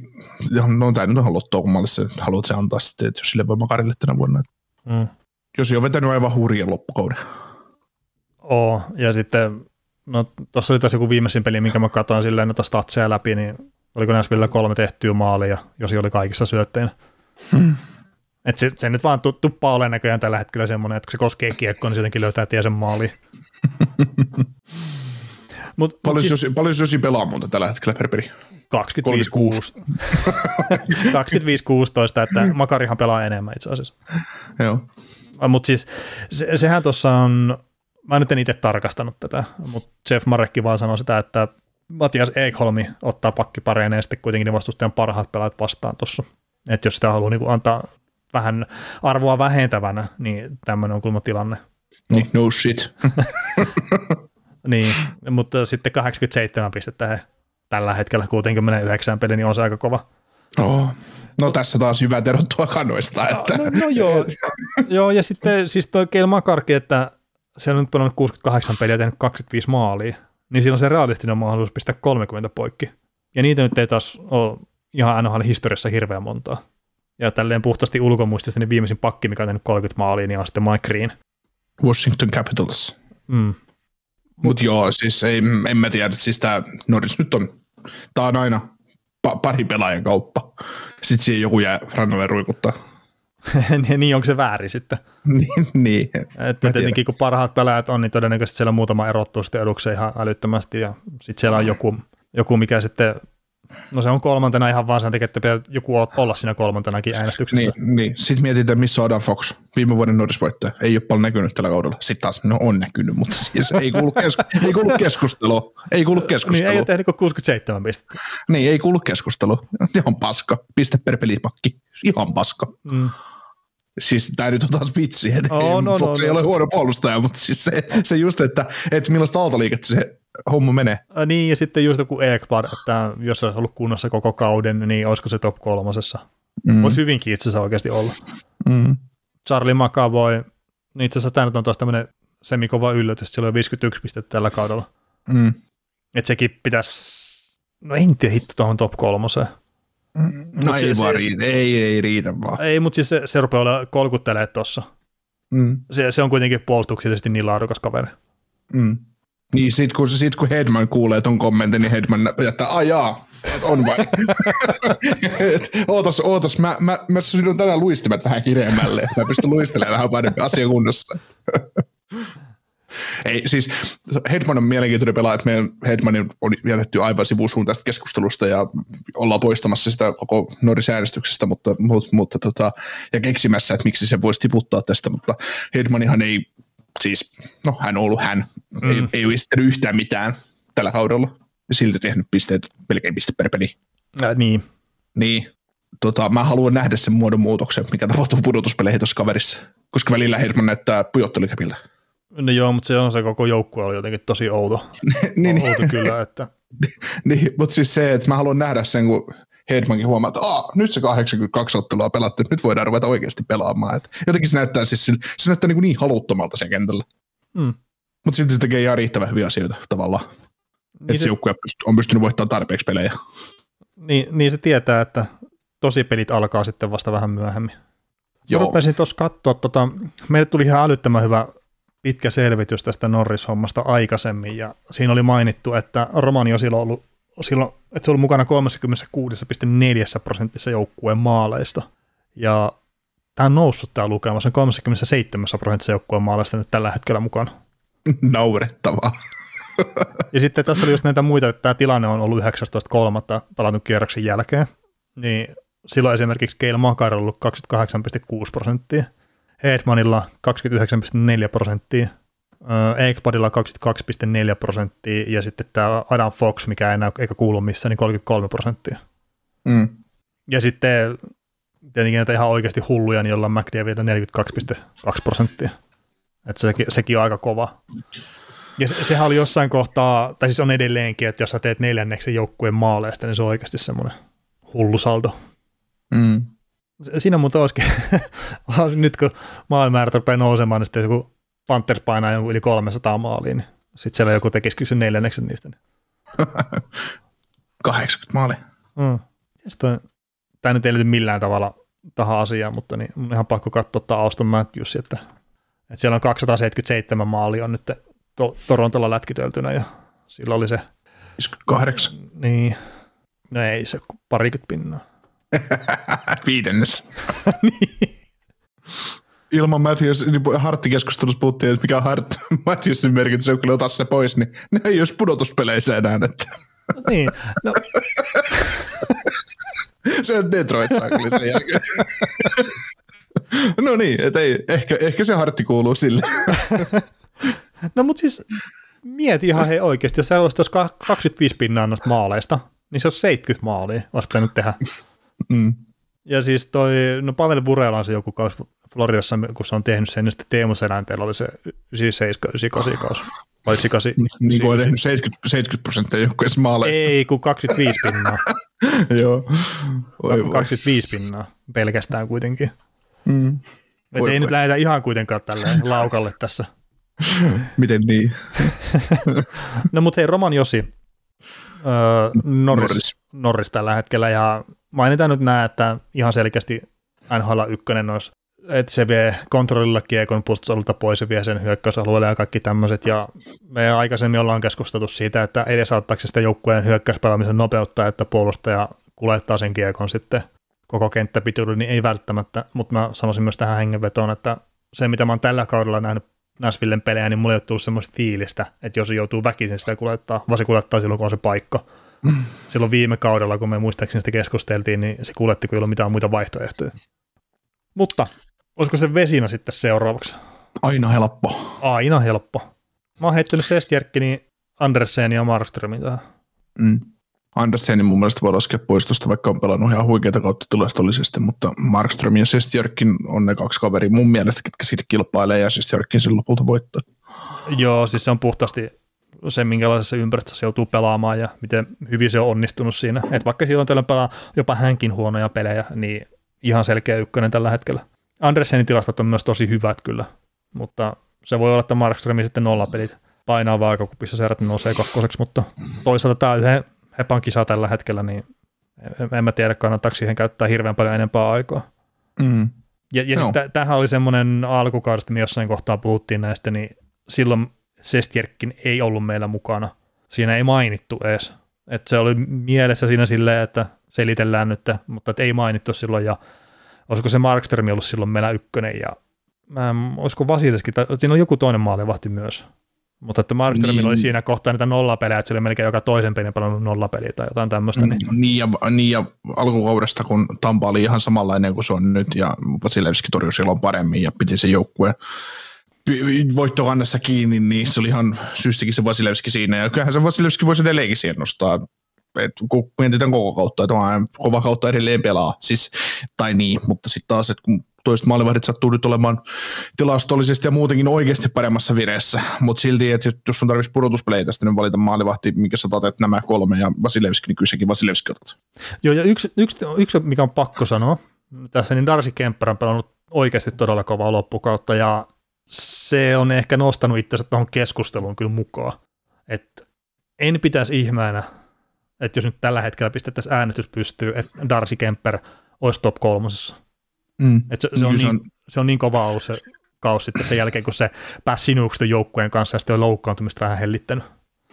no tämä nyt on lottoa, kummalle se haluat se antaa sitten, että jos sille voi Makarille tänä vuonna. Mm. Jos on vetänyt aivan hurjan loppukauden. Oo, ja sitten, no tuossa oli taas joku viimeisin peli, minkä mä katsoin silleen noita statseja läpi, niin oliko näissä vielä kolme tehtyä maalia, jos oli kaikissa syötteinä. Hmm. Et se, se, nyt vaan tuppaa olemaan näköjään tällä hetkellä semmoinen, että kun se koskee kiekkoa, niin se jotenkin löytää tie sen maaliin. mut, paljon, siis, paljon Josi pelaa muuta tällä hetkellä per peli? 25-16, että Makarihan pelaa enemmän itse asiassa. Joo. Mutta siis se, sehän tuossa on, mä nyt en itse tarkastanut tätä, mutta Jeff Marekki vaan sanoi sitä, että Matias Ekholmi ottaa pakkipareen ja sitten kuitenkin ne vastustajan parhaat pelaajat vastaan tuossa. Että jos sitä haluaa niin antaa vähän arvoa vähentävänä, niin tämmöinen on kulma tilanne. Niin, no shit. niin, mutta sitten 87 pistettä he tällä hetkellä 69 peli, niin on se aika kova. Oh. No tässä taas hyvä erottua kanoista. Että. No, no, no joo. joo, ja sitten siis toi Keil Makarki, että se on nyt pelannut 68 peliä ja tehnyt 25 maalia, niin siinä on se realistinen mahdollisuus pistää 30 poikki. Ja niitä nyt ei taas ole ihan NHL-historiassa hirveän montaa. Ja tälleen puhtaasti ulkomuistista niin viimeisin pakki, mikä on tehnyt 30 maalia, niin on sitten Mike Green. Washington Capitals. Mm. Mutta Mut joo, siis ei, en mä tiedä, siis tämä Norris nyt on, tämä on aina pa- pari pelaajan kauppa. Sitten siihen joku jää rannalle ruikuttaa. niin, onko se väärin sitten? niin, niin. Että tietenkin kun parhaat pelaajat on, niin todennäköisesti siellä muutama erottuu sitten edukseen ihan älyttömästi ja sitten siellä on joku, joku mikä sitten No se on kolmantena ihan vaan sen takia, että pitää joku olla siinä kolmantenakin äänestyksessä. Niin, niin. sitten mietitään, missä on Adam Fox, viime vuoden Norrisvoittaja. Ei ole paljon näkynyt tällä kaudella. Sitten taas, no on näkynyt, mutta siis ei kuulu, kesku- ei kuulu keskustelua. Ei kuulu keskustelua. niin, ei ole tehnyt 67 pistettä. Niin, ei kuulu keskustelua. Ihan paska. Piste per pelipakki. Ihan paska. Mm. Siis tämä nyt on taas vitsi, että oh, no, Fox no, ei no. ole huono puolustaja, mutta siis se, se just, että, että millaista autoliikettä se homma menee. Äh, niin, ja sitten just joku Ekblad, että jos se olisi ollut kunnossa koko kauden, niin olisiko se top kolmosessa. Mm. Voisi hyvinkin itse asiassa oikeasti olla. Mm. Charlie McAvoy, niin itse asiassa tämä nyt on taas tämmöinen semikova yllätys, että sillä on 51 pistettä tällä kaudella. Mm. Että sekin pitäisi, no en tiedä hitto tuohon top kolmoseen. Mm, no mut ei se, vaan se, riitä, ei, ei riitä vaan. Ei, mutta siis se, se rupeaa olla kolkuttelemaan tuossa. Mm. Se, se on kuitenkin puolustuksellisesti niin laadukas kaveri. Mm. Niin sit kun, sit kun Hedman kuulee ton kommentin, niin Hedman jättää, ajaa, et on vai. et, ootas, ootas, mä, mä, mä sinun tänään luistimet vähän kireemmälle, mä pystyn luistelemaan vähän paremmin asian kunnossa. Ei, siis Hedman on mielenkiintoinen pelaaja, että meidän Hedmanin on jätetty aivan sivusuun tästä keskustelusta ja ollaan poistamassa sitä koko Norris-äänestyksestä, mutta, mutta, mutta tota, ja keksimässä, että miksi se voisi tiputtaa tästä, mutta Hedmanihan ei siis, no hän on ollut hän, mm. ei, ei ole esittänyt yhtään mitään tällä kaudella, ja silti tehnyt pisteet, melkein piste per peli. Äh, niin. Niin, tota, mä haluan nähdä sen muodon muutoksen, mikä tapahtuu pudotuspeleihin tuossa kaverissa, koska välillä Hedman näyttää pujottelukäpiltä. No joo, mutta se on se koko joukkue oli jotenkin tosi outo. niin, outo kyllä, että niin, mutta siis se, että mä haluan nähdä sen, kun Hedmankin huomaa, että Aa, nyt se 82 ottelua pelattu, nyt voidaan ruveta oikeasti pelaamaan. Et jotenkin se näyttää, siis, se näyttää niin, niin haluttomalta sen kentällä. mm. Mutta silti se tekee ihan riittävän hyviä asioita tavallaan. Niin että se se, joukkue on pystynyt voittamaan tarpeeksi pelejä. niin, niin se tietää, että tosi pelit alkaa sitten vasta vähän myöhemmin. Joo. Joo. Rupesin tuossa katsoa, tota, meille tuli ihan älyttömän hyvä pitkä selvitys tästä Norris-hommasta aikaisemmin, ja siinä oli mainittu, että Romani on silloin ollut, silloin, että se oli mukana 36,4 prosentissa joukkueen maaleista, ja tämä on noussut tämä lukema, se on 37 prosentissa joukkueen maaleista nyt tällä hetkellä mukana. Naurettavaa. Ja sitten tässä oli just näitä muita, että tämä tilanne on ollut 19.3. pelatun kierroksen jälkeen, niin silloin esimerkiksi Keil Makar on ollut 28,6 prosenttia, Hedmanilla 29,4 prosenttia, Ekpadilla 22,4 prosenttia ja sitten tämä Adam Fox, mikä ei näy eikä kuulu missään, niin 33 prosenttia. Mm. Ja sitten tietenkin näitä ihan oikeasti hulluja, niin jolla on McDavidilla 42,2 prosenttia. Että sekin, sekin on aika kova. Ja se, sehän oli jossain kohtaa, tai siis on edelleenkin, että jos sä teet neljänneksen joukkueen maaleista, niin se on oikeasti semmoinen hullu saldo. Mm. Siinä muuten olisikin, nyt kun maailmanmäärät rupeaa nousemaan, niin sitten joku Panthers painaa jonkun yli 300 maaliin, niin sitten siellä joku tekisikin sen neljänneksen niistä. Niin. 80 maali. Mm. Tämä nyt ei liity millään tavalla tähän asiaan, mutta niin mun on ihan pakko katsoa tämä Auston Matthews, että, että siellä on 277 maalia on nyt to, Torontolla lätkityöltynä ja sillä oli se, 58. niin, no ei se parikymmentä pinnaa. Viidennes. Ilman Matthews, niin Hartti-keskustelussa puhuttiin, että mikä on Hart, Matthewsin merkitys, kyllä ota se pois, niin ne ei olisi pudotuspeleissä enää. Että niin, no, se on Detroit kyllä sen jälkeen. no niin, et ei, ehkä, ehkä se Hartti kuuluu sille. no mutta siis mieti ihan hei oikeasti, jos sä olisit tuossa 25 pinnaa noista maaleista, niin se on 70 maalia, olisi pitänyt tehdä. Mm. Ja siis toi, no Pavel Burela on se joku kausi Floridassa, kun se on tehnyt sen, niin sitten Teemu Selänteellä oli se 97, 98 kausi. Vai 98? Niin kuin on tehnyt 70, 70 prosenttia joukkueessa maaleista. Ei, kun 25 pinnaa. Joo. Oi, voi. 25 pinnaa pelkästään kuitenkin. Mm. Et Voi ei voi. nyt lähdetä ihan kuitenkaan tälleen laukalle tässä. Miten niin? No mutta hei, Roman Josi, öö, Norris, Norris. Norris. Norris tällä hetkellä, ja mainitaan nyt nämä, että ihan selkeästi NHL 1 olisi, että se vie kontrollilla kiekon puolustusalueelta pois ja vie sen hyökkäysalueelle ja kaikki tämmöiset, ja me aikaisemmin ollaan keskusteltu siitä, että edesauttaako sitä joukkueen hyökkäyspelaamisen nopeutta, että puolustaja kuljettaa sen kiekon sitten koko kenttäpituudelle, niin ei välttämättä, mutta mä sanoisin myös tähän hengenvetoon, että se, mitä mä oon tällä kaudella nähnyt Nashvillen pelejä, niin mulla ei ole tullut semmoista fiilistä, että jos se joutuu väkisin sitä kuljettaa, vaan se kuljettaa silloin, kun on se paikka. Silloin viime kaudella, kun me muistaakseni sitä keskusteltiin, niin se kuljetti, kun ei ollut mitään muita vaihtoehtoja. Mutta olisiko se vesinä sitten seuraavaksi? Aina helppo. Aina helppo. Mä oon heittänyt Sestjärkkini, Andersen ja Markströmin tähän. Mm. Andersenin mun mielestä voi laskea pois tuosta, vaikka on pelannut ihan huikeita kautta tilastollisesti, mutta Markström ja Sestjörkin on ne kaksi kaveria mun mielestä, ketkä siitä kilpailee ja Sestjörkin sen lopulta voittaa. Joo, siis se on puhtaasti se, minkälaisessa ympäristössä se joutuu pelaamaan ja miten hyvin se on onnistunut siinä. Et vaikka silloin tällöin pelaa jopa hänkin huonoja pelejä, niin ihan selkeä ykkönen tällä hetkellä. Andersenin tilastot on myös tosi hyvät kyllä, mutta se voi olla, että Markströmin sitten nollapelit painaa vaakakupissa se, nousee kakkoseksi, mutta toisaalta tämä yhden Hepan kisa tällä hetkellä, niin en- mä tiedä, kannattaako siihen käyttää hirveän paljon enempää aikaa. Mm. Ja, ja Joo. siis tä- tämähän oli semmoinen alkukaudesta, me jossain kohtaa puhuttiin näistä, niin silloin Sestjerkkin ei ollut meillä mukana. Siinä ei mainittu edes. Et se oli mielessä siinä silleen, että selitellään nyt, mutta et ei mainittu silloin. Ja olisiko se Markström ollut silloin meillä ykkönen ja mä en, olisiko Vasilski, tai siinä oli joku toinen maalivahti myös. Mutta että Markströmillä Niin. oli siinä kohtaa niitä nollapelejä, että se oli melkein joka toisen pelin pelannut nollapeliä tai jotain tämmöistä. Niin. Niin, ja, niin ja alkukaudesta, kun Tampa oli ihan samanlainen kuin se on nyt, ja Vasilevski torjui silloin paremmin ja piti sen joukkueen voittokannessa kiinni, niin se oli ihan syystikin se Vasilevski siinä, ja kyllähän se Vasilevski voisi edelleenkin siihen nostaa, et kun mietitään koko kautta, että on kova kautta edelleen pelaa, siis, tai niin, mutta sitten taas, että kun toiset maalivahdit sattuu nyt olemaan tilastollisesti ja muutenkin oikeasti paremmassa vireessä, mutta silti, että jos on tarvitsisi pudotuspelejä tästä, niin valita maalivahti, minkä sä otat, nämä kolme ja Vasilevski, niin kyllä sekin Vasilevski otat. Joo, ja yksi, yksi, yksi, mikä on pakko sanoa, tässä niin Darcy Kemper on pelannut oikeasti todella kovaa loppukautta, ja se on ehkä nostanut itsensä tuohon keskusteluun kyllä mukaan. Että en pitäisi ihmeänä, että jos nyt tällä hetkellä pistettäisiin äänestys pystyy, että Darcy Kemper olisi top kolmosessa. Mm. se, se, on niin, se on niin kova ollut se kausi sitten sen jälkeen, kun se pääsi sinuksen joukkueen kanssa ja sitten on loukkaantumista vähän hellittänyt.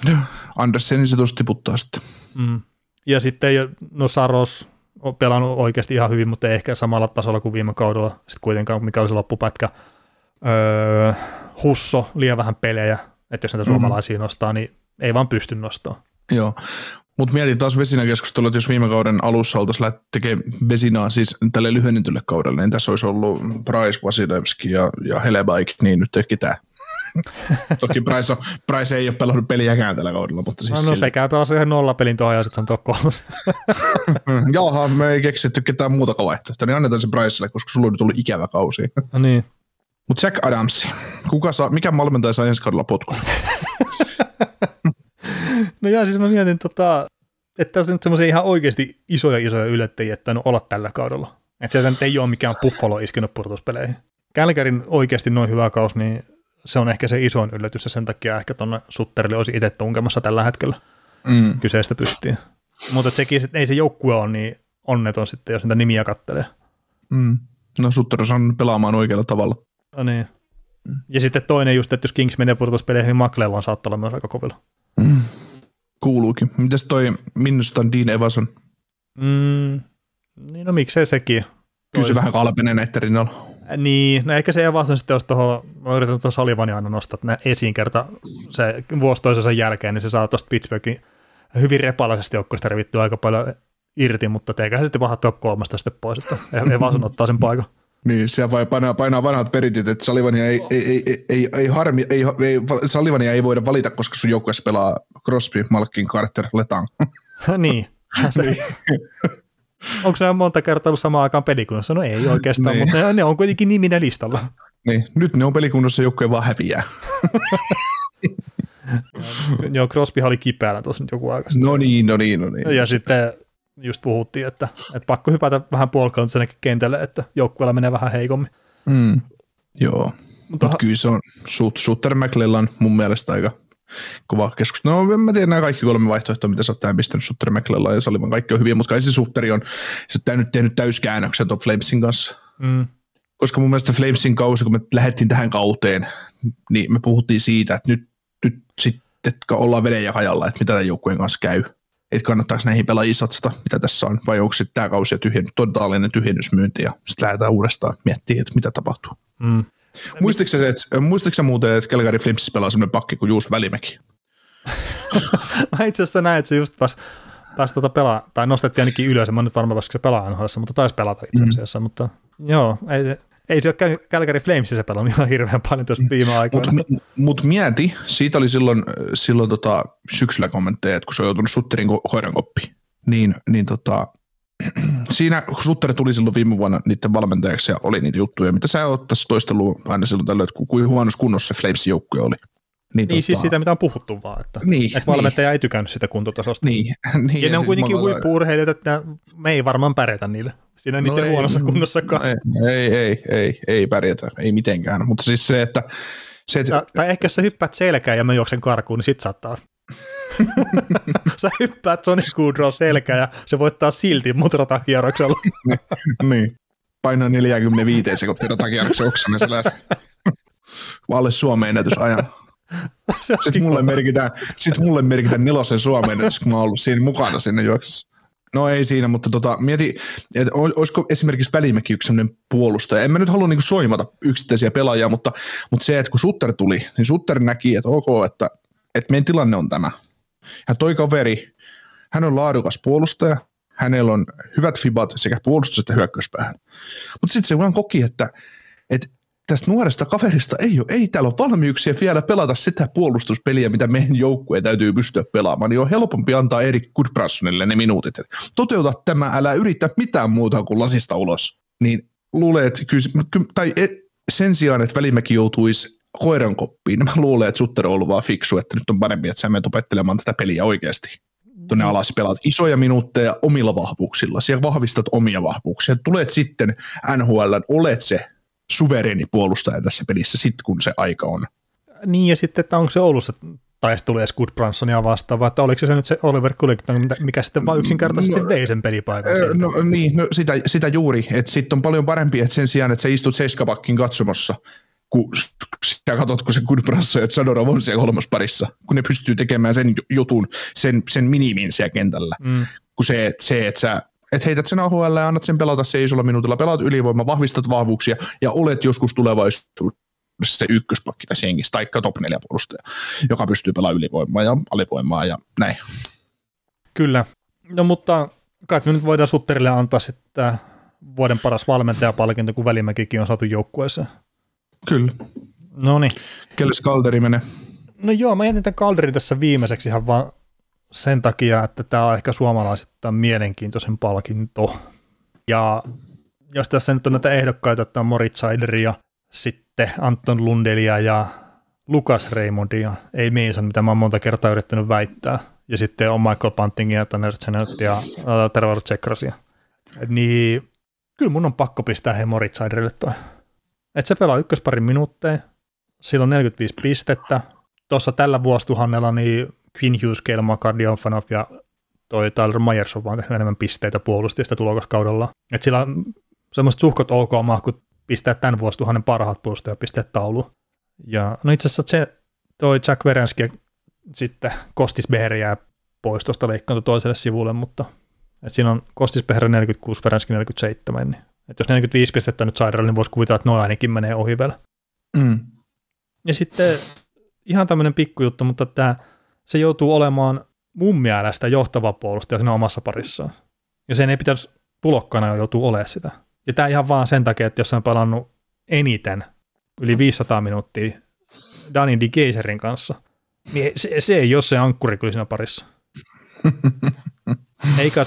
Andersenin se tuossa tiputtaa sitten. Mm. Ja sitten, no Saros on pelannut oikeasti ihan hyvin, mutta ei ehkä samalla tasolla kuin viime kaudella, sitten kuitenkaan, mikä oli se loppupätkä. Öö, Husso liian vähän pelejä, että jos näitä mm-hmm. suomalaisia nostaa, niin ei vaan pysty nostamaan. Joo, mutta mietin taas Vesina-keskustelua, että jos viime kauden alussa oltaisiin tekemään Vesinaa siis tälle lyhennetylle kaudelle, niin tässä olisi ollut Price, Vasilevski ja, ja Helebaik, niin nyt ei ketään. Toki Price, on, Price ei ole pelannut peliäkään tällä kaudella, mutta siis... No, no sekään pelasi yhden nollapelin tuohon ja sitten se on kolmas. Jaaha, me ei keksitty ketään muuta vaihtoehtoa, niin annetaan se Pricelle, koska sulla on nyt ollut ikävä kausi. No niin. Mutta Jack Adams, kuka saa, mikä valmentaja saa ensi kaudella potkun? no joo, siis mä mietin, tota, että tässä on nyt semmoisia ihan oikeasti isoja isoja yllättäjiä, että on olla tällä kaudella. Että sieltä nyt ei ole mikään Buffalo iskenut purtuspeleihin. Kälkärin oikeasti noin hyvä kaus, niin se on ehkä se isoin yllätys, ja sen takia ehkä tuonne Sutterille olisi itse tunkemassa tällä hetkellä mm. kyseistä pystyyn. Mutta sekin, että ei se joukkue ole niin onneton sitten, jos niitä nimiä kattelee. Mm. No Sutter on pelaamaan oikealla tavalla. No niin. Ja sitten toinen just, että jos Kings menee purtuspeleihin, niin McClellan saattaa olla myös aika kovilla. Mm. Kuuluukin. Mitäs toi Minnesota Dean Evason? Mm. Niin no miksei sekin. Kyllä se vähän kalpenee näiden rinnalla. Niin, no ehkä se Evason sitten jos tuohon, mä yritän tuossa Salivania aina nostaa että esiin kerta se vuosi toisensa jälkeen, niin se saa tuosta Pittsburghin hyvin repalaisesti joukkueesta revittyä aika paljon irti, mutta teiköhän sitten vähän top kolmasta sitten pois, että Evason ottaa sen paikan. Niin, siellä vai painaa, painaa vanhat peritit, että Salivania ei, ei, ei, ei, ei, harmi, ei, ei, Salivania ei voida valita, koska sun joukkueessa pelaa Crosby, Malkin, Carter, Letang. niin. niin. Onko se monta kertaa ollut samaan aikaan pelikunnassa? No ei oikeastaan, niin. mutta ne on kuitenkin niminä listalla. Niin, nyt ne on pelikunnassa joukkoja vaan häviää. Joo, Crosby oli kipeänä tuossa nyt joku aika No niin, no niin, no niin. Ja sitten just puhuttiin, että, että pakko hypätä vähän puolikantsanakin kentälle, että joukkueella menee vähän heikommin. Mm, joo, mutta Mut kyllä se on Sutter McLellan mun mielestä aika kova keskustelu. No, mä tiedän nämä kaikki kolme vaihtoehtoa, mitä sä oot tähän pistänyt Sutter McLellan ja Salivan kaikki on hyviä, mutta kai se Sutteri on se on nyt tehnyt täyskäännöksen tuon Flamesin kanssa. Mm. Koska mun mielestä Flamesin kausi, kun me lähdettiin tähän kauteen, niin me puhuttiin siitä, että nyt, nyt sitten ollaan veden ja hajalla, että mitä tämän joukkueen kanssa käy että kannattaako näihin pelaajia satsata, mitä tässä on, vai onko sitten tämä kausi tyhjen, totaalinen tyhjennysmyynti, ja sitten lähdetään uudestaan miettimään, että mitä tapahtuu. Mm. Muistitko sä, että, muistitko muuten, että Calgary Flamesissa pelaa sellainen pakki kuin Juus Välimäki? mä itse asiassa näin, että se just pääsi pääs tuota pelaa, tai nostettiin ainakin ylös, mä nyt varmaan koska se pelaa NHL, mutta taisi pelata itse mm. asiassa, mm. mutta joo, ei se, ei se ole Calgary Flamesissa pelannut ihan hirveän paljon tuossa viime aikoina. Mutta mut mieti, siitä oli silloin, silloin tota, syksyllä kommentteja, että kun se on joutunut Sutterin koiran koppiin, niin, niin tota, siinä kun Sutteri tuli silloin viime vuonna niiden valmentajaksi ja oli niitä juttuja, mitä sä oot tässä toistellut aina silloin tällöin, että kuin huonossa kunnossa se Flamesin joukkue oli. Niin, niin siis tota... sitä, mitä on puhuttu vaan, että, niin, että valmentaja niin. ei tykännyt sitä kuntotasosta. Niin, niin, ja, ja ne on kuitenkin huippu-urheilijoita, että me ei varmaan pärjätä niille siinä no niiden ei, huonossa kunnossakaan. No ei, ei, ei, ei pärjätä, ei mitenkään, mutta siis se, että... Se, että... Tai, tai ehkä jos sä hyppäät selkään ja mä juoksen karkuun, niin sit saattaa sä hyppäät Sonic Goodrow selkään ja se voittaa silti mut ratakierroksella. niin, painaa 45 sekuntia ratakierroksen oksana se läs. Alle Suomen ennätysajan. Sitten mulle, merkitään, sit mulle merkitään nelosen Suomen ennätys, kun mä oon ollut siinä mukana sinne juoksussa. No ei siinä, mutta tota, mieti, että olisiko esimerkiksi Välimäki yksi sellainen puolustaja. En mä nyt halua niinku soimata yksittäisiä pelaajia, mutta, mutta se, että kun Sutter tuli, niin Sutter näki, että ok, että, että meidän tilanne on tämä. Ja toi kaveri, hän on laadukas puolustaja, hänellä on hyvät fibat sekä puolustus- että hyökkäyspäähän. Mutta sitten se vaan koki, että, että tästä nuoresta kaverista ei ole, ei täällä ole valmiuksia vielä pelata sitä puolustuspeliä, mitä meidän joukkueen täytyy pystyä pelaamaan, niin on helpompi antaa Erik Goodbrassonille ne minuutit. Toteuta tämä, älä yritä mitään muuta kuin lasista ulos. Niin luulen, että kyllä, tai et, sen sijaan, että Välimäki joutuisi koiran koppiin, niin mä luulen, että Sutter on ollut vaan fiksu, että nyt on parempi, että sä menet opettelemaan tätä peliä oikeasti. Tuonne alas pelaat isoja minuutteja omilla vahvuuksilla, siellä vahvistat omia vahvuuksia, tulet sitten NHL, olet se suvereeni puolustaja tässä pelissä sitten, kun se aika on. Niin, ja sitten, että onko se ollut se taistelu edes Goodbransonia vastaan, vai että oliko se nyt se Oliver Kulikton, mikä sitten vaan yksinkertaisesti no, vei sen pelipaikan siitä? No niin, no sitä, sitä juuri, että sitten on paljon parempi, että sen sijaan, että sä istut seiskapakkin katsomossa, kun sä katsot, kun se Goodbranso ja Zadorov on siellä kolmosparissa, kun ne pystyy tekemään sen jutun, sen, sen minimin siellä kentällä, mm. kun se, se että sä että heität sen AHL ja annat sen pelata se isolla minuutilla, pelaat ylivoima, vahvistat vahvuuksia ja olet joskus tulevaisuudessa se ykköspakki tässä jengissä, tai top 4 puolustaja, joka pystyy pelaamaan ylivoimaa ja alivoimaa ja näin. Kyllä. No mutta kai me nyt voidaan Sutterille antaa sitten vuoden paras valmentajapalkinto, kun Välimäkikin on saatu joukkueeseen. Kyllä. No niin. Kelle Kalderi menee? No joo, mä jätin tämän Kalderin tässä viimeiseksi ihan vaan sen takia, että tämä on ehkä suomalaisittain mielenkiintoisen palkinto. Ja jos tässä nyt on näitä ehdokkaita, että on Moritz ja sitten Anton Lundelia ja Lukas Raymondia, ei Mason, mitä mä oon monta kertaa yrittänyt väittää. Ja sitten on Michael Puntingia, Tanner Zenet ja äh, Trevor Tsekrasia. Niin kyllä mun on pakko pistää he Moritz toi. Että se pelaa ykkösparin minuutteja, sillä on 45 pistettä. Tuossa tällä vuosituhannella niin Quinn Hughes, Kelma, Kardionfanov ja toi Tyler Myers on vaan tehnyt enemmän pisteitä puolustista tulokaskaudella. Että sillä on semmoiset suhkot ok mahkut pistää tämän vuosituhannen parhaat puolustajapisteet taulu. Ja no itse asiassa se, toi Jack Verenski sitten Kostis Beher jää pois tuosta leikkaantui toiselle sivulle, mutta et siinä on Kostis Beher 46, Verenski 47, niin et jos 45 pistettä nyt Sairalle, niin voisi kuvitella, että noin ainakin menee ohi vielä. Mm. Ja sitten ihan tämmöinen pikkujuttu, mutta tämä, se joutuu olemaan mun mielestä johtava puolustaja siinä omassa parissaan. Ja sen ei pitäisi tulokkana joutuu olemaan sitä. Ja tämä ihan vaan sen takia, että jos on pelannut eniten, yli 500 minuuttia Danin Di Geiserin kanssa, niin se, se ei ole se ankkuri kyllä siinä parissa. Eikä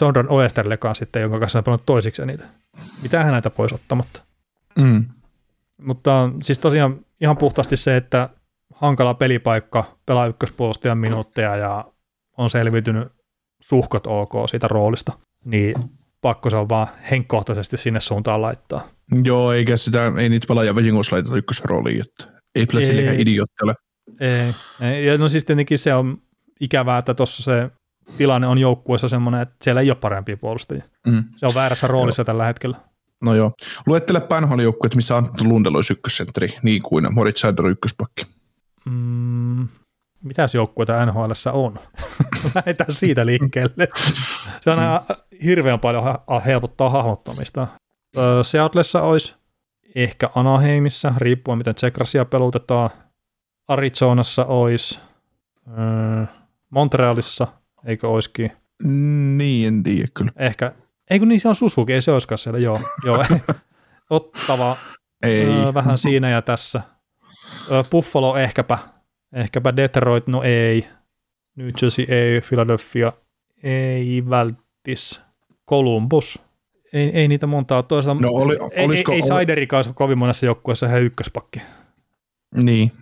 Jordan Oesterlekaan sitten, jonka kanssa on pelannut toisiksi niitä. Mitähän näitä pois ottamatta. Mm. Mutta siis tosiaan ihan puhtaasti se, että hankala pelipaikka, pelaa ykköspuolustajan minuutteja ja on selviytynyt suhkot ok siitä roolista, niin pakko se on vaan henkkohtaisesti sinne suuntaan laittaa. Joo, eikä sitä, ei niitä pelaajia vahingossa laiteta ykkösrooliin, että ei kyllä sillekään ole. Ei, ei, ja no siis tietenkin se on ikävää, että tuossa se tilanne on joukkueessa semmoinen, että siellä ei ole parempia puolustajia. Mm. Se on väärässä roolissa joo. tällä hetkellä. No joo. Luettele painhoilijoukkuet, missä Antto Lundelo olisi ykkössentteri, niin kuin Moritz Seider ykköspakki. Mm, mitäs joukkueita NHL on? Lähdetään siitä liikkeelle. Se on mm. hirveän paljon ha- helpottaa hahmottamista. Seatlessa olisi ehkä Anaheimissa, riippuen miten Tsekrasia pelutetaan. Arizonassa olisi, Montrealissa, eikö olisikin? Niin, en tiedä kyllä. Ehkä, ei kun niin se on Susuki, ei se olisikaan siellä, joo. joo. Ottava, ei. vähän siinä ja tässä. Buffalo ehkäpä, ehkäpä Detroit, no ei. New Jersey ei, Philadelphia ei välttis. Columbus, ei, ei niitä montaa ole. Toisaalta no oli, olisiko, ei, ei, ei Saiderikaan kovin monessa joukkueessa he ykköspakki. Niin.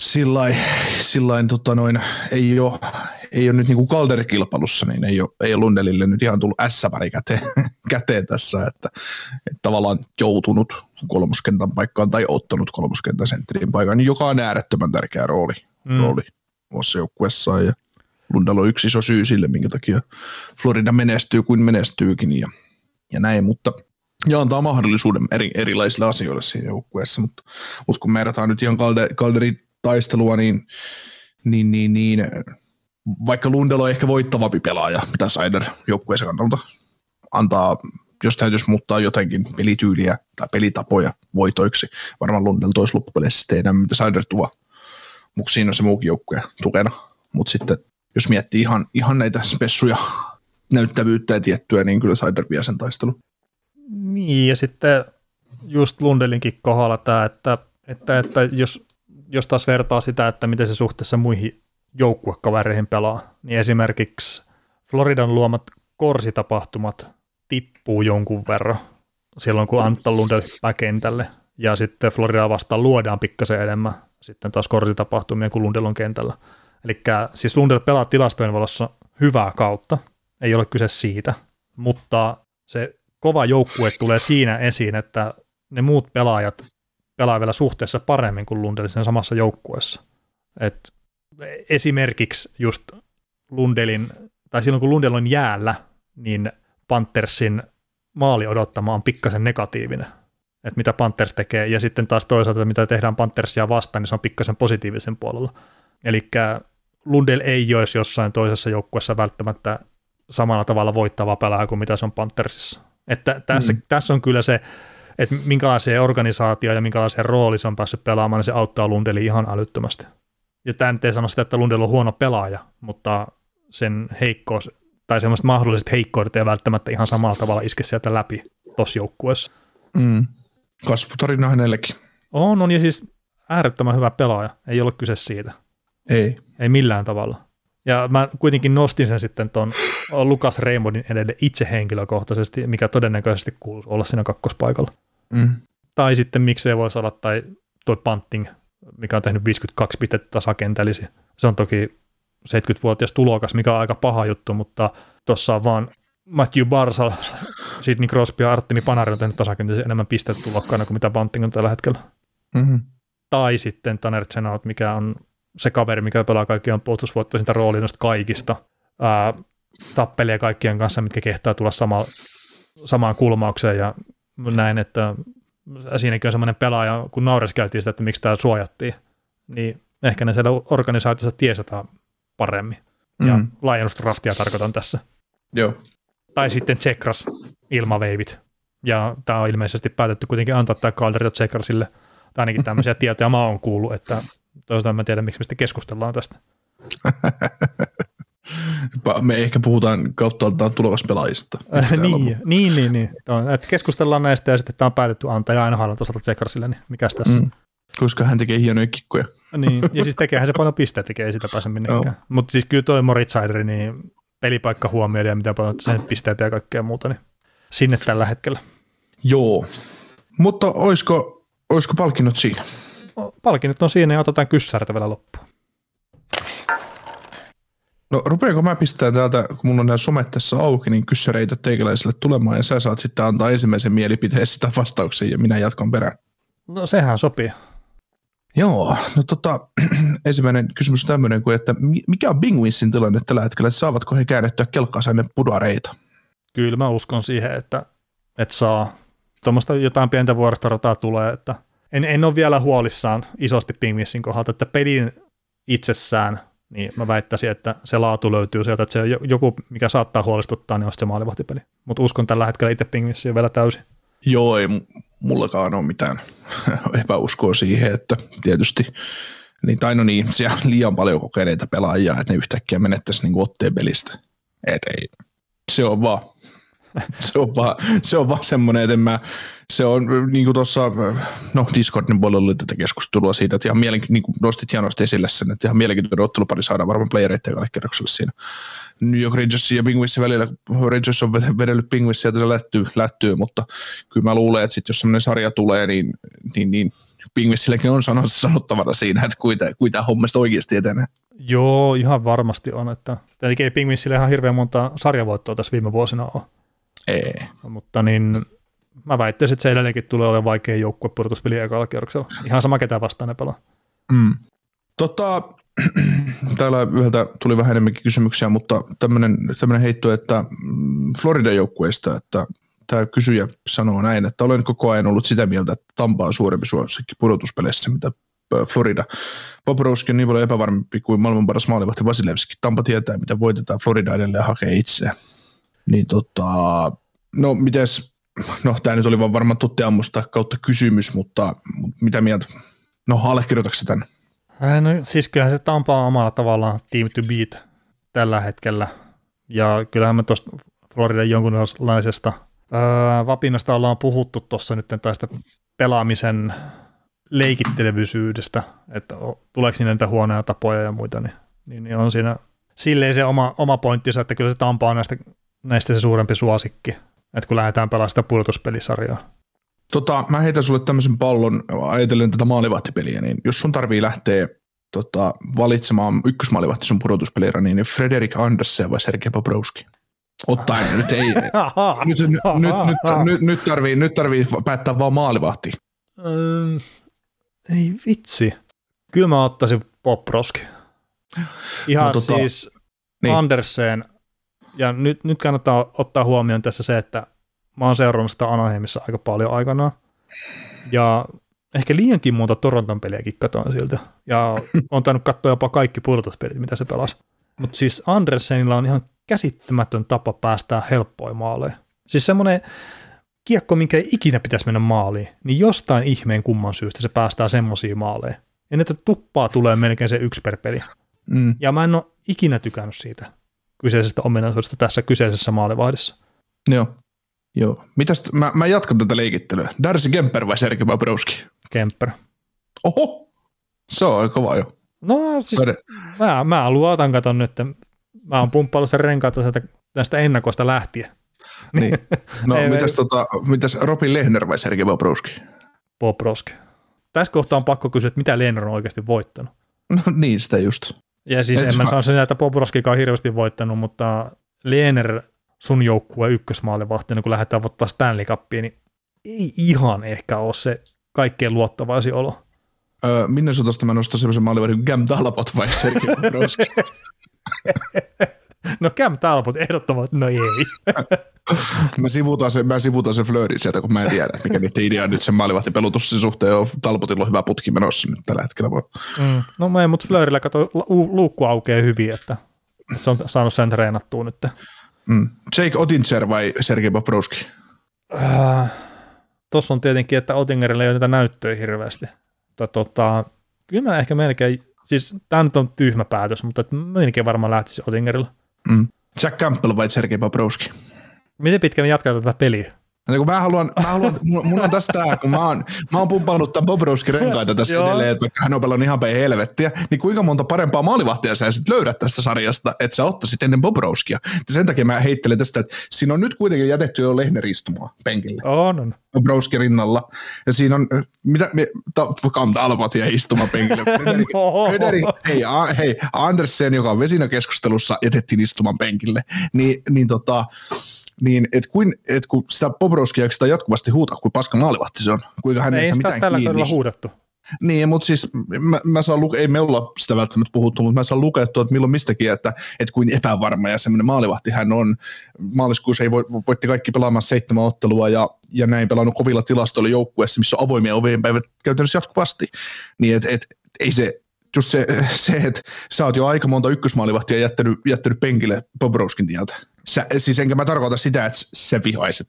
Sillain, sillain tota noin, ei ole, ei ole nyt niin kuin Calder-kilpailussa, niin ei ole, ei ole Lundelille nyt ihan tullut S-väri käteen, käteen tässä, että, että tavallaan joutunut kolmoskentän paikkaan tai ottanut kolmoskentän sentterin paikan, niin joka on äärettömän tärkeä rooli, mm. rooli omassa joukkuessaan ja Lundell on yksi iso syy sille, minkä takia Florida menestyy kuin menestyykin ja, ja näin, mutta ja antaa mahdollisuuden eri, erilaisille asioille siinä joukkueessa, mutta, mutta kun määrätään nyt ihan Calderin taistelua, niin, niin, niin, niin vaikka Lundell on ehkä voittavampi pelaaja, mitä Sider joukkueessa kannalta antaa, jos täytyisi muuttaa jotenkin pelityyliä tai pelitapoja voitoiksi, varmaan Lundell toisi loppupeleissä sitten enemmän, mitä Sider tuo, mutta siinä on se muukin joukkue tukena, mutta sitten jos miettii ihan, ihan näitä spessuja, näyttävyyttä ja tiettyä, niin kyllä Sider vie sen taistelun. Niin, ja sitten just Lundelinkin kohdalla tämä, että, että, että jos, jos taas vertaa sitä, että miten se suhteessa muihin joukkuekavereihin pelaa, niin esimerkiksi Floridan luomat korsitapahtumat tippuu jonkun verran silloin, kun Anton Lundell hyppää kentälle, ja sitten Florida vastaan luodaan pikkasen enemmän sitten taas korsitapahtumia, kun Lundell on kentällä. Eli siis Lundell pelaa tilastojen valossa hyvää kautta, ei ole kyse siitä, mutta se kova joukkue tulee siinä esiin, että ne muut pelaajat pelaa vielä suhteessa paremmin kuin Lundell sen samassa joukkueessa. Et esimerkiksi just Lundelin, tai silloin kun Lundell on jäällä, niin Panthersin maali odottama on pikkasen negatiivinen, että mitä Panthers tekee, ja sitten taas toisaalta, mitä tehdään Panthersia vastaan, niin se on pikkasen positiivisen puolella. Eli Lundell ei olisi jossain toisessa joukkueessa välttämättä samalla tavalla voittava pelaaja kuin mitä se on Panthersissa. Että tässä, mm. tässä on kyllä se, että minkälaiseen organisaatio ja minkälaiseen rooli se on päässyt pelaamaan, niin se auttaa Lundeli ihan älyttömästi. Ja tämä nyt ei sano sitä, että Lundell on huono pelaaja, mutta sen heikkous tai semmoiset mahdolliset heikkoudet ei välttämättä ihan samalla tavalla iske sieltä läpi tuossa joukkueessa. Mm. Kasvutarina hänellekin. On, on ja siis äärettömän hyvä pelaaja, ei ole kyse siitä. Ei. Ei millään tavalla. Ja mä kuitenkin nostin sen sitten tuon Lukas Raymondin edelle itse henkilökohtaisesti, mikä todennäköisesti kuuluu olla siinä kakkospaikalla. Mm. Tai sitten miksei voisi olla, tai toi Panting, mikä on tehnyt 52 pistettä tasakentällisiä. Se on toki 70-vuotias tulokas, mikä on aika paha juttu, mutta tuossa on vaan Matthew Barsal, Sidney Crosby ja Artemi Panari on tehnyt tasakentällisiä enemmän pistettä tulokkaana kuin mitä Panting on tällä hetkellä. Mm-hmm. Tai sitten Tanner Zenaut, mikä on se kaveri, mikä pelaa kaikkien puolustusvoittoisinta roolia noista kaikista. Ää, tappelee kaikkien kanssa, mitkä kehtaa tulla sama, samaan kulmaukseen ja näin, että siinäkin on semmoinen pelaaja, kun naureskeltiin sitä, että miksi tämä suojattiin, niin ehkä ne siellä organisaatiossa tiesataan paremmin. Ja mm. laajennusdraftia tarkoitan tässä. Joo. Tai sitten Tsekras ilmaveivit. Ja tämä on ilmeisesti päätetty kuitenkin antaa tämä Calderio Tsekrasille. Tai ainakin tämmöisiä tietoja mä oon kuullut, että toisaalta mä tiedän, miksi me sitten keskustellaan tästä. me ehkä puhutaan kautta tulevaspelaajista. niin, niin, niin, niin. Että keskustellaan näistä ja sitten tämä on päätetty antaa ja aina haluan toisaalta Tsekrasille, niin mikäs tässä? Mm. Koska hän tekee hienoja kikkoja. niin, ja siis tekeehän se paljon pisteitä, tekee ei sitä pääse minnekään. No. Mutta siis kyllä toi Moritz niin pelipaikka huomioida ja mitä paljon sen pisteitä ja kaikkea muuta, niin sinne tällä hetkellä. Joo, mutta olisiko, olisiko palkinnot siinä? Palkinnot on siinä ja otetaan kyssärtä vielä loppuun. No rupeako mä pistää täältä, kun mulla on nämä somet tässä auki, niin kyssäreitä teikäläiselle tulemaan ja sä saat sitten antaa ensimmäisen mielipiteen sitä vastauksen ja minä jatkan perään. No sehän sopii. Joo, no tota, ensimmäinen kysymys on tämmöinen kuin, että mikä on Bingwinsin tilanne tällä hetkellä, että saavatko he käännettyä kelkkaansa ennen pudareita? Kyllä mä uskon siihen, että, että saa. Tuommoista jotain pientä vuoristorataa tulee, että en, en ole vielä huolissaan isosti Bingwinsin kohdalta, että pelin itsessään, niin mä väittäisin, että se laatu löytyy sieltä, että se joku, mikä saattaa huolestuttaa, niin on se maalivahtipeli. Mutta uskon tällä hetkellä itse Bingwinsiin vielä täysin. Joo, ei mullakaan ole mitään epäuskoa siihen, että tietysti niin, tai no niin, siellä on liian paljon kokeneita pelaajia, että ne yhtäkkiä menettäisi niin otteen pelistä. Et ei, se on vaan, se on vaan, se on vaan semmoinen, että mä, se on niin kuin tuossa, no Discordin puolella oli tätä keskustelua siitä, että ihan mielenki- niin kuin nostit hienosti esille sen, että ihan mielenkiintoinen ottelupari saadaan varmaan playereiden kerrokselle siinä New York Rangersin ja Penguinsin välillä. Rangers on vedellyt Penguinsia, että se lättyy, lättyy, mutta kyllä mä luulen, että sit jos semmoinen sarja tulee, niin, niin, niin Penguinsilläkin on sanottavana siinä, että kuita, kuita hommasta oikeasti etenee. Joo, ihan varmasti on. Että, tietenkin ei Penguinsille ihan hirveän monta sarjavoittoa tässä viime vuosina ole. Ei. Mutta niin, mä väittäisin, että se edelleenkin tulee olemaan vaikea joukkue pudotuspeli ekalla kierroksella. Ihan sama ketä vastaan ne pelaa. Mm. Tota, täällä yhdeltä tuli vähän enemmänkin kysymyksiä, mutta tämmöinen, tämmöinen heitto, että mm, Floridan joukkueesta, että tämä kysyjä sanoo näin, että olen koko ajan ollut sitä mieltä, että Tampa on suurempi suosikki pudotuspeleissä, mitä Florida. Bobrovski on niin paljon epävarmempi kuin maailman paras maalivahti Vasilevski. Tampa tietää, mitä voitetaan, Florida edelleen hakee itseään. Niin tota, no mites, no tämä nyt oli vaan varmaan tuttiammusta kautta kysymys, mutta, mitä mieltä, no allekirjoitatko tämän? Äh, no siis kyllähän se Tampa on omalla tavallaan team to beat tällä hetkellä. Ja kyllähän me tuosta Floridan jonkunlaisesta ää, vapinasta ollaan puhuttu tuossa nyt tästä pelaamisen leikittelevyysyydessä, että tuleeko sinne niitä huonoja tapoja ja muita, niin, niin, niin on siinä silleen se oma, oma pointtinsa, että kyllä se Tampa on näistä, näistä se suurempi suosikki. että kun lähdetään pelaamaan sitä pudotuspelisarjaa. Tota, mä heitän sulle tämmöisen pallon ajatellen tätä maalivahtipeliä, niin jos sun tarvii lähteä tota, valitsemaan ykkösmaalivahti sun pudotuspelira, niin Frederik Andersen vai Sergei Bobrovski? Ottaen, nyt ei, nyt, nyt, nyt, nyt, nyt, tarvii, nyt tarvii päättää vaan maalivahti. Ei vitsi. Kyllä mä ottaisin Bobrovski. Ihan no, tota, siis niin. Andersen, ja nyt, nyt kannattaa ottaa huomioon tässä se, että mä oon seurannut sitä Anaheimissa aika paljon aikanaan, ja ehkä liiankin monta Toronton peliäkin katoin siltä, ja on tainnut katsoa jopa kaikki pudotuspelit, mitä se pelasi. Mutta siis Andersenilla on ihan käsittämätön tapa päästää helppoja maaleja. Siis semmoinen kiekko, minkä ei ikinä pitäisi mennä maaliin, niin jostain ihmeen kumman syystä se päästää semmoisia maaleja. Ja että tuppaa tulee melkein se yksi per peli. Mm. Ja mä en ole ikinä tykännyt siitä kyseisestä ominaisuudesta tässä kyseisessä maalivahdissa. Joo. Joo. Mitäs, mä, mä jatkan tätä leikittelyä. Darcy Kemper vai Sergei Bobrovski? Kemper. Oho, se on aika kova jo. No siis mä, mä luotan, katon nyt, että mä oon pumppaillut sen renkaat tästä ennakosta lähtien. Niin. No mitäs, tota, mitäs Robin Lehner vai Sergei Bobrovski? Bobrovski. Tässä kohtaa on pakko kysyä, että mitä Lehner on oikeasti voittanut. No niin, sitä just. Ja siis Et en mä sano sen, että Bobrovskikaan hirveästi voittanut, mutta Lehner sun joukkueen ykkösmaalivahtina, kun lähdetään ottaa Stanley Cupia, niin ei ihan ehkä ole se kaikkein luottavaisin olo. Öö, Minnesotasta mä nostan semmoisen maalivahdin kuin Gam Talbot vai Sergei Bobrovski? no Cam Talbot ehdottomasti, no ei. mä sivuutan sen, mä sivuutan sen Fleurin sieltä, kun mä en tiedä, mikä niiden idea nyt sen maalivahtipelutus suhteen on. Talbotilla on hyvä putki menossa nyt tällä hetkellä. Voi. Mm. No mä en, mutta Fleurillä kato, luukku aukeaa hyvin, että, se on saanut sen treenattua nyt. Mm. Jake Otinger vai Sergei Bobrovski? Äh, Tuossa on tietenkin, että Otingerilla ei ole niitä näyttöjä hirveästi. Mutta tota, kyllä mä ehkä melkein, siis tämä nyt on tyhmä päätös, mutta melkein varmaan lähtisi Otingerilla. Mm. Jack Campbell vai Sergei Bobrovski? Miten pitkään jatkaa tätä peliä? Ja kun mä haluan, mä haluan mun on tässä tää, kun mä oon, mä oon pumpannut tämän Bobrovski renkaita tässä edelleen, että vaikka hän on pelannut ihan päin helvettiä, niin kuinka monta parempaa maalivahtia sä sitten löydät tästä sarjasta, että sä ottaisit ennen Bobrovskia. Ja sen takia mä heittelen tästä, että siinä on nyt kuitenkin jätetty jo Lehner istumaan penkille. On, on. Bobrovski rinnalla. Ja siinä on, mitä, ta, kantaa almatia istumaan penkille. Frederik, no. Hei, a, hei, Andersen, joka on vesinäkeskustelussa, jätettiin istumaan penkille. Ni, niin tota, niin et kuin, et kun sitä Bobrovskia sitä jatkuvasti huutaa, kuin paska maalivahti se on, kuinka hän ei, ei mitään tällä kiinni. huudettu. Niin, mutta siis mä, mä saan luke- ei me olla sitä välttämättä puhuttu, mutta mä saan lukea että milloin mistäkin, että, että kuin epävarma ja semmoinen maalivahti hän on. Maaliskuussa ei vo, voitti kaikki pelaamaan seitsemän ottelua ja, ja näin pelannut kovilla tilastoilla joukkueessa, missä on avoimia ovien päivät käytännössä jatkuvasti. Niin et, et, ei se, just se, se, että sä oot jo aika monta ykkösmaalivahtia jättänyt, jättänyt penkille Bobrovskin tieltä sä, siis enkä mä tarkoita sitä, että sä vihaisit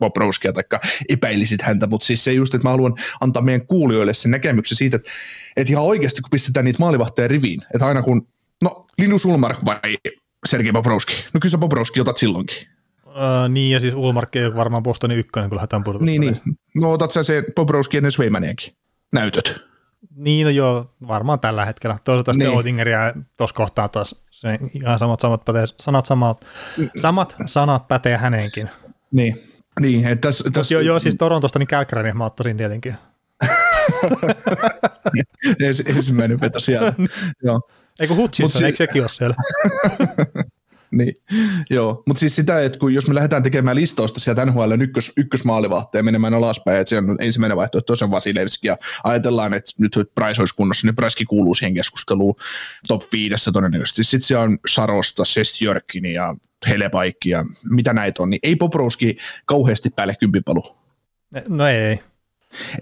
Bobrovskia tai epäilisit häntä, mutta siis se just, että mä haluan antaa meidän kuulijoille sen näkemyksen siitä, että, että ihan oikeasti kun pistetään niitä maalivahteja riviin, että aina kun, no Linus Ulmark vai Sergei Bobrovski, no kyllä sä Bobrovski otat silloinkin. Uh, niin, ja siis Ulmark ei ole varmaan Bostonin ykkönen, kun lähdetään Niin, niin. No otat sä se Bobrovski ennen Sveimaniakin näytöt. Niin, no joo, varmaan tällä hetkellä. Toisaalta niin. sitten Oettingeria tuossa kohtaa taas se ihan samat, samat pätee, sanat, samat, samat sanat pätee häneenkin. Niin, niin että tässä, täs... joo, joo, siis Torontosta niin Kälkäräni mä ottaisin tietenkin. Ensimmäinen veto sieltä. joo. Eikö Hutchison, si- eikö sekin ole siellä? niin, joo. Mutta siis sitä, että kun jos me lähdetään tekemään listausta sieltä NHL ykkös, ykkösmaalivahteen menemään alaspäin, että se on ensimmäinen vaihtoehto, se on Vasilevski, ja ajatellaan, että nyt Price olisi kunnossa, niin Pricekin kuuluu siihen keskusteluun top viidessä todennäköisesti. Sitten se on Sarosta, Sestjörkini ja Helepaikki ja mitä näitä on, niin ei Poprouski kauheasti päälle kympipalu. No ei.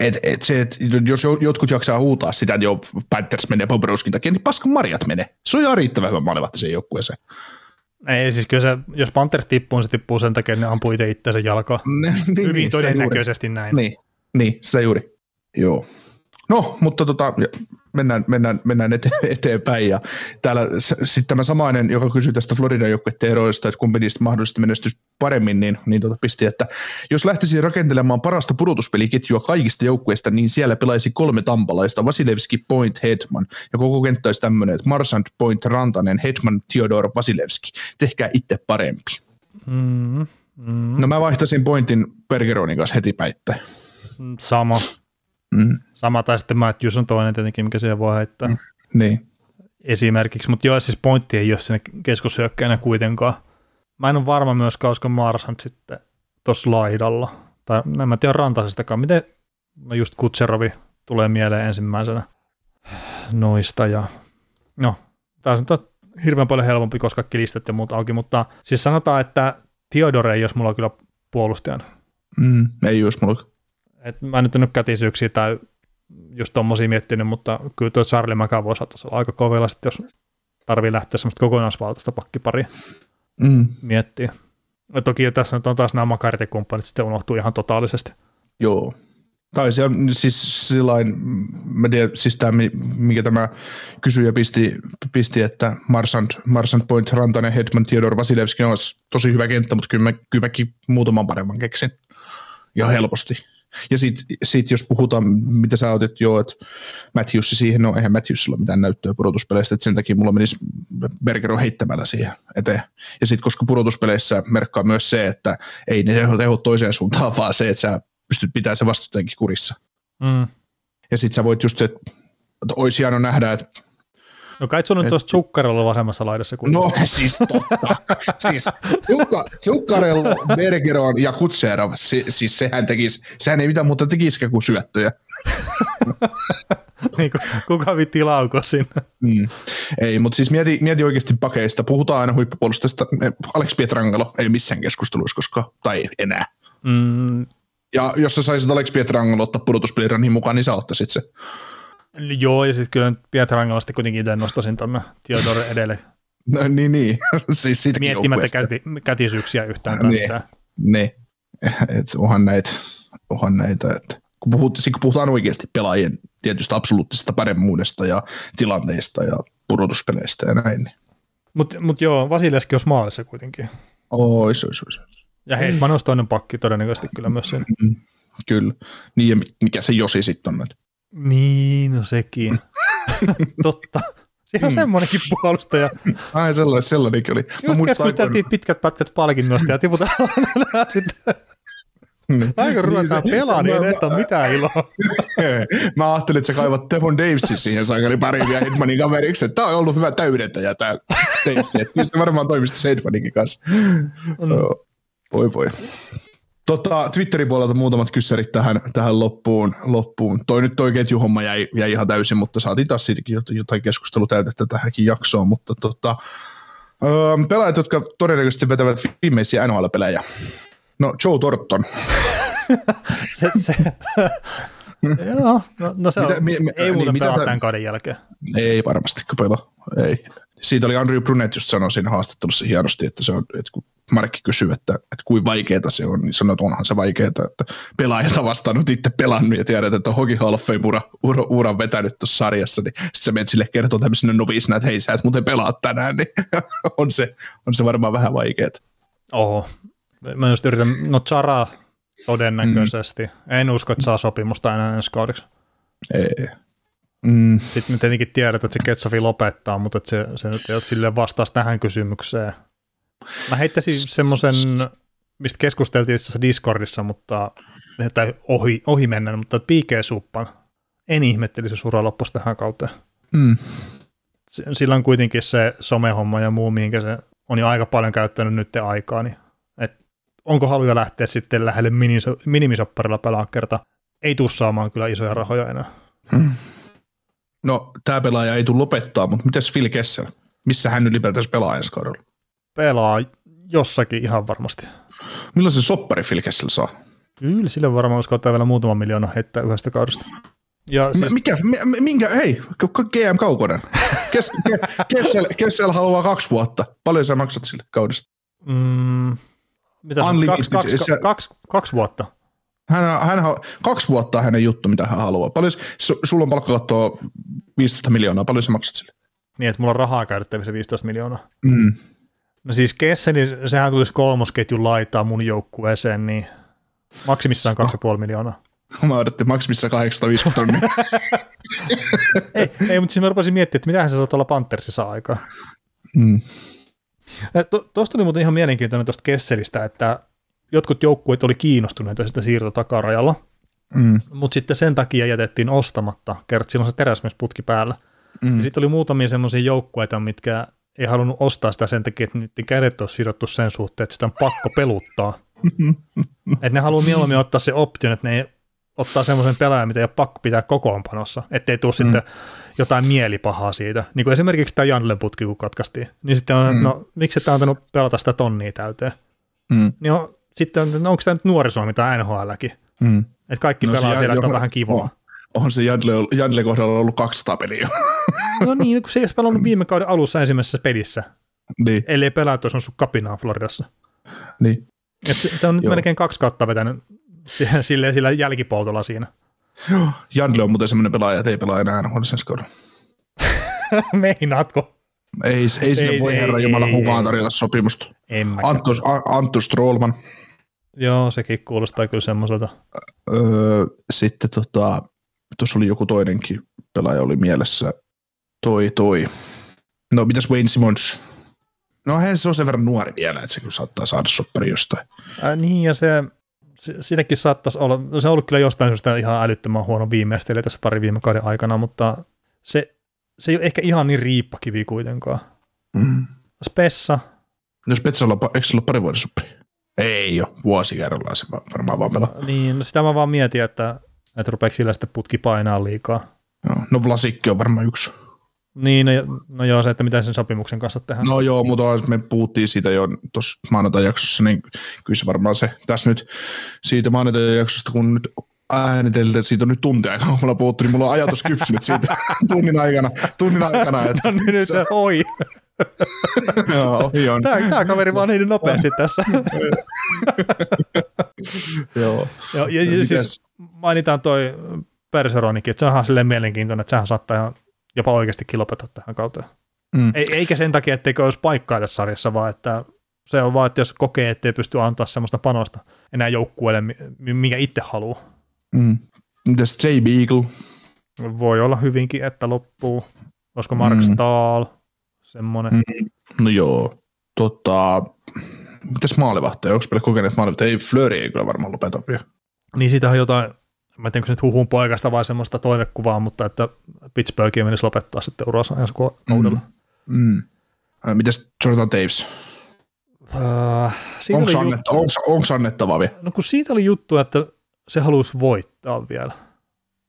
Et, et se, et jos jotkut jaksaa huutaa sitä, että jo Panthers menee Bobrowskin takia, niin paskan marjat menee. Se on ihan riittävän hyvä maalivahti sen joukkueeseen. Ei, siis kyllä se, jos Panthers tippuu, niin se tippuu sen takia, että ne ampuu itse itseänsä jalkaa. niin, Hyvin niin, todennäköisesti näin. Niin, niin, sitä juuri. Joo. No, mutta tota, mennään, mennään, mennään ete, eteenpäin. Ja täällä sitten tämä samainen, joka kysyi tästä Floridan joukkueiden eroista, että kumpi niistä mahdollisesti menestyisi paremmin, niin, niin tota pisti, että jos lähtisi rakentelemaan parasta pudotuspeliketjua kaikista joukkueista, niin siellä pelaisi kolme tampalaista, Vasilevski, Point, Hedman, ja koko kenttä olisi tämmöinen, että Marsand, Point, Rantanen, Hedman, Theodor, Vasilevski. Tehkää itse parempi. Mm. Mm, No mä vaihtaisin pointin Bergeronin kanssa heti päittäin. sama. Mm. Sama, tai sitten Matthews on toinen tietenkin, mikä siihen voi heittää mm. Niin. esimerkiksi. Mutta joo, siis pointti ei ole sinne keskushyökkäjänä kuitenkaan. Mä en ole varma myös, koska Marsant sitten tuossa laidalla. Tai en mä tiedä Rantasestakaan. Miten, no just Kutserovi tulee mieleen ensimmäisenä noista. Ja, no, nyt on hirveän paljon helpompi, koska kaikki listat ja muut auki, mutta siis sanotaan, että Theodore ei olisi mulla kyllä puolustajan. Mm. Ei just mulla. Et mä nyt en ole kätisyyksiä tai just tommosia miettinyt, mutta kyllä tuo Charlie McAvoy saattaisi olla aika kovilla sitten, jos tarvii lähteä semmoista kokonaisvaltaista pakkiparia Mm. miettiä. Ja toki tässä nyt on taas nämä makartikumppanit, sitten unohtuu ihan totaalisesti. Joo. Tai se on siis sillain, mä tiedän, siis tämä, mikä tämä kysyjä pisti, pisti että Marsant, Marsant Point, Rantanen, Hedman, Theodor, Vasilevski olisi tosi hyvä kenttä, mutta kyllä, mä, kyllä mäkin muutaman paremman keksin. Ihan helposti. Ja sitten sit jos puhutaan, mitä sä otit jo, että Matthewsi siihen, no eihän Matthewsilla mitään näyttöä pudotuspeleistä, että sen takia mulla menisi Bergero heittämällä siihen eteen. Ja sitten koska pudotuspeleissä merkkaa myös se, että ei ne teho, toiseen suuntaan, vaan se, että sä pystyt pitämään se vastustajankin kurissa. Mm. Ja sitten sä voit just, että että olisi hieno nähdä, että No kai sun on tuossa Tsukkarella vasemmassa laidassa. Kun... no siis totta. siis Zuccarello, Bergeron ja Kutserov, si, siis sehän tekisi, sehän ei mitään muuta tekisikään kuin syöttöjä. niin kuka vitti lauko sinne. Mm. Ei, mutta siis mieti, mieti oikeasti pakeista. Puhutaan aina huippupuolustajasta. Alex Pietrangelo ei missään keskusteluissa, koska, tai enää. Mm, Ja jos sä saisit Alex Pietrangelo ottaa pudotuspelirannin mukaan, niin sä ottaisit se. Joo, ja sitten kyllä nyt Pietrangolasta kuitenkin itse nostasin tuonne Theodore edelle No, niin, niin. siis miettimättä käti, kätisyyksiä yhtään tai Niin. Niin, et onhan näitä, onhan näitä että kun, puhut, sit kun puhutaan oikeasti pelaajien tietystä absoluuttisesta paremmuudesta ja tilanteista ja pudotuspeleistä ja näin. Niin. Mutta mut joo, Vasileski olisi maalissa kuitenkin. Ois, ois, ois. Ja Heitman olisi toinen pakki todennäköisesti kyllä myös sen. Mm, kyllä. Niin, ja mi- mikä se Josi sitten on? näitä? Niin, no sekin. Totta. Siinä on Mm. semmoinenkin puolustaja. Ai sellainen, sellainenkin oli. Mä Just muistan keskusteltiin pitkät pätkät palkinnosta ja tiputaan sitten. aikoinaan- Aika ruvetaan pelaamaan, niin ei Mä- näistä ole mitään iloa. Mä ajattelin, että sä kaivat Devon Davesin siihen saakeli pariin ja Hedmanin kaveriksi, että tää on ollut hyvä täydentäjä tää Daves. Että Kyllä se varmaan toimisi tässä Hedmaninkin kanssa. Joo. Voi voi. Tota, Twitterin puolelta muutamat kyssärit tähän, tähän loppuun, loppuun. Toi nyt toi ketjuhomma jäi, jäi ihan täysin, mutta saatiin taas siitäkin jot- jotain keskustelutäytettä tähänkin jaksoon. Mutta tota, öö, pelaajat, jotka todennäköisesti vetävät viimeisiä NHL-pelejä. No Joe Torton. Se, se, joo, no, no se Mitä- on, mi- mi- ei niin, muuta mitä pelaa tämän kauden jälkeen. Ei varmasti pelaa. Ei. Siitä oli Andrew Brunet just sanoi siinä haastattelussa hienosti, että, se on, että kun Markki kysyy, että, että kuinka vaikeaa se on, niin sanoi, että onhan se vaikeaa, että pelaajat vastaan nyt itse pelannut ja tiedät, että of Fame ura, ura, uran vetänyt tuossa sarjassa, niin sitten sä menet sille kertoa tämmöisenä noviisina, että hei sä et muuten pelaa tänään, niin on se, on se varmaan vähän vaikeaa. Oho. Mä just yritän, no Chara todennäköisesti. Mm. En usko, että saa sopimusta enää ensi kaudeksi. Ei. Mm, Sitten me tietenkin tiedetään, että se Ketsafi lopettaa, mutta että se, se nyt ei ole silleen vastaus tähän kysymykseen. Mä heittäisin semmoisen, mistä keskusteltiin itse asiassa Discordissa, mutta tai ohi, ohi mennä, mutta P.K. Suppan. En ihmettelisi, jos ura loppuisi tähän kauteen. mm, Sillä on kuitenkin se somehomma ja muu, mihinkä se on jo aika paljon käyttänyt nyt aikaa, niin et onko haluja lähteä sitten lähelle miniso- minimisopparilla pelaa kerta? Ei tuu saamaan kyllä isoja rahoja enää. mm. No, tämä pelaaja ei tule lopettaa, mutta mitäs Phil Kessel? Missä hän ylipäätänsä pelaa ensi kaudella? Pelaa jossakin ihan varmasti. Milloin se soppari Phil Kessel saa? Kyllä, sille varmaan uskaltaa vielä muutama miljoona heittää yhdestä kaudesta. Ja Siis, siis, mikä, mi- minkä, hei, GM Kaukonen. Kes, ke, Kessel, Kessel haluaa kaksi vuotta. Paljon sä maksat sille kaudesta? mm, mitä Unlimited, kaksi, kaksi, se- kaksi, kaksi vuotta. Hän, hän, kaksi vuotta on hänen juttu, mitä hän haluaa. Paljon, su, sulla on palkkakattoa 15 miljoonaa, paljon sä maksat sille? Niin, että mulla on rahaa käytettävissä 15 miljoonaa. Mm. No siis Kesseni, sehän tulisi kolmosketjun laitaa mun joukkueeseen, niin maksimissaan 2,5 miljoonaa. Mä odotin maksimissa 850 tonnia. ei, ei, mutta siis mä rupesin miettimään, että mitähän se saa tuolla Panthersissa aikaa. mm. Tuosta oli muuten ihan mielenkiintoinen tuosta Kesselistä, että jotkut joukkueet oli kiinnostuneita sitä siirto takarajalla, Mm. mutta sitten sen takia jätettiin ostamatta, kerrot silloin se teräsmiesputki päällä. Mm. Ja sitten oli muutamia semmoisia joukkueita, mitkä ei halunnut ostaa sitä sen takia, että niiden kädet olisi sidottu sen suhteen, että sitä on pakko peluttaa. että ne haluaa mieluummin ottaa se option, että ne ei ottaa semmoisen pelaajan, mitä ei ole pakko pitää kokoonpanossa, ettei tule mm. sitten jotain mielipahaa siitä. Niin kuin esimerkiksi tämä Janlen putki, kun katkaistiin, niin sitten on, mm. no miksi et antanut pelata sitä tonnia täyteen? Mm. Niin on, sitten on, no, onko tämä nyt nuorisoa, mitä NHLkin? Mm. Että kaikki No pelaa siellä, että on vähän kivaa. On- se Jandle, Jandle kohdalla ollut 200 peliä. No niin, kun se ei olisi pelannut viime kauden alussa ensimmäisessä pelissä, niin, ellei pelaa, että olisi ollut kapinaa Floridassa. niin. Et se, se on nyt Joo. melkein kaksi kautta vetänyt si- silleen sillä jälkipoltolla siinä. Joo. Jandle on muuten semmoinen pelaaja, että ei pelaa enää NHL sen kaudella. Meinaatko? Ei, ei sinne Ei, voi ei, herra ei, Jumala ei, mukaan ei. tarjota sopimusta. En mä. Anttu, Anttu Strollman. Joo, sekin kuulostaa kyllä semmoiselta. Öö, sitten tota, tuossa oli joku toinenkin pelaaja oli mielessä. Toi, toi. No, mitäs Wayne Simmons? No, hän se on sen verran nuori vielä, että se kyllä saattaa saada soppari jostain. Äh, niin, ja se, se, siinäkin saattaisi olla, no se on ollut kyllä jostain syystä ihan älyttömän huono viimeistelijä tässä pari viime kauden aikana, mutta se, se ei ole ehkä ihan niin riippakivi kuitenkaan. Mm. Spessa, No, Spetsalla, on- eikö se ollut pari vuoden soppari? Ei ole, vuosi kerrallaan se va- varmaan vaan pelaa. niin no sitä mä vaan mietin, että, että rupeeko sillä sitten putki painaa liikaa. Joo. No, Vlasikki on varmaan yksi. Niin, no, no joo, se, että mitä sen sopimuksen kanssa tehdään. No joo, mutta me puhuttiin siitä jo tuossa maanantai-jaksossa, niin kyllä se varmaan se tässä nyt siitä maanantai-jaksosta, kun nyt ääniteltiin, siitä on nyt tunti aikaa, kun mulla puhuttu, niin mulla on ajatus kypsynyt siitä tunnin aikana, tunnin aikana että No nyt se oi. Joo, on. Tämä, tämä kaveri vaan niin nopeasti tässä. Joo. Joo, ja siis, siis mainitaan toi Perseronikin, että se onhan silleen mielenkiintoinen, että sehän saattaa ihan jopa oikeastikin lopettaa tähän kauteen. Mm. Ei, eikä sen takia, etteikö olisi paikkaa tässä sarjassa, vaan että se on vaan, että jos kokee, ettei pysty antaa semmoista panosta enää joukkueelle, mi- mikä itse haluaa. Mm. Mitäs J. Beagle? Voi olla hyvinkin, että loppuu. Olisiko Mark Mm. Stahl, semmoinen. Mm. No joo. Tota, mitäs maalivahtaja? Onko meillä kokeneet maalivahtaja? Ei, Fleury ei kyllä varmaan lopeta vielä. Niin siitä on jotain, mä en tiedä, onko se nyt huhun poikasta vai semmoista toivekuvaa, mutta että Pittsburghin menisi lopettaa sitten uransa ensi ko- kaudella. Mm. Äh, Mitäs Jonathan Davis? Mm. Siitä Onko annetta, annettava vielä? no kun siitä oli juttu, että se halusi voittaa vielä.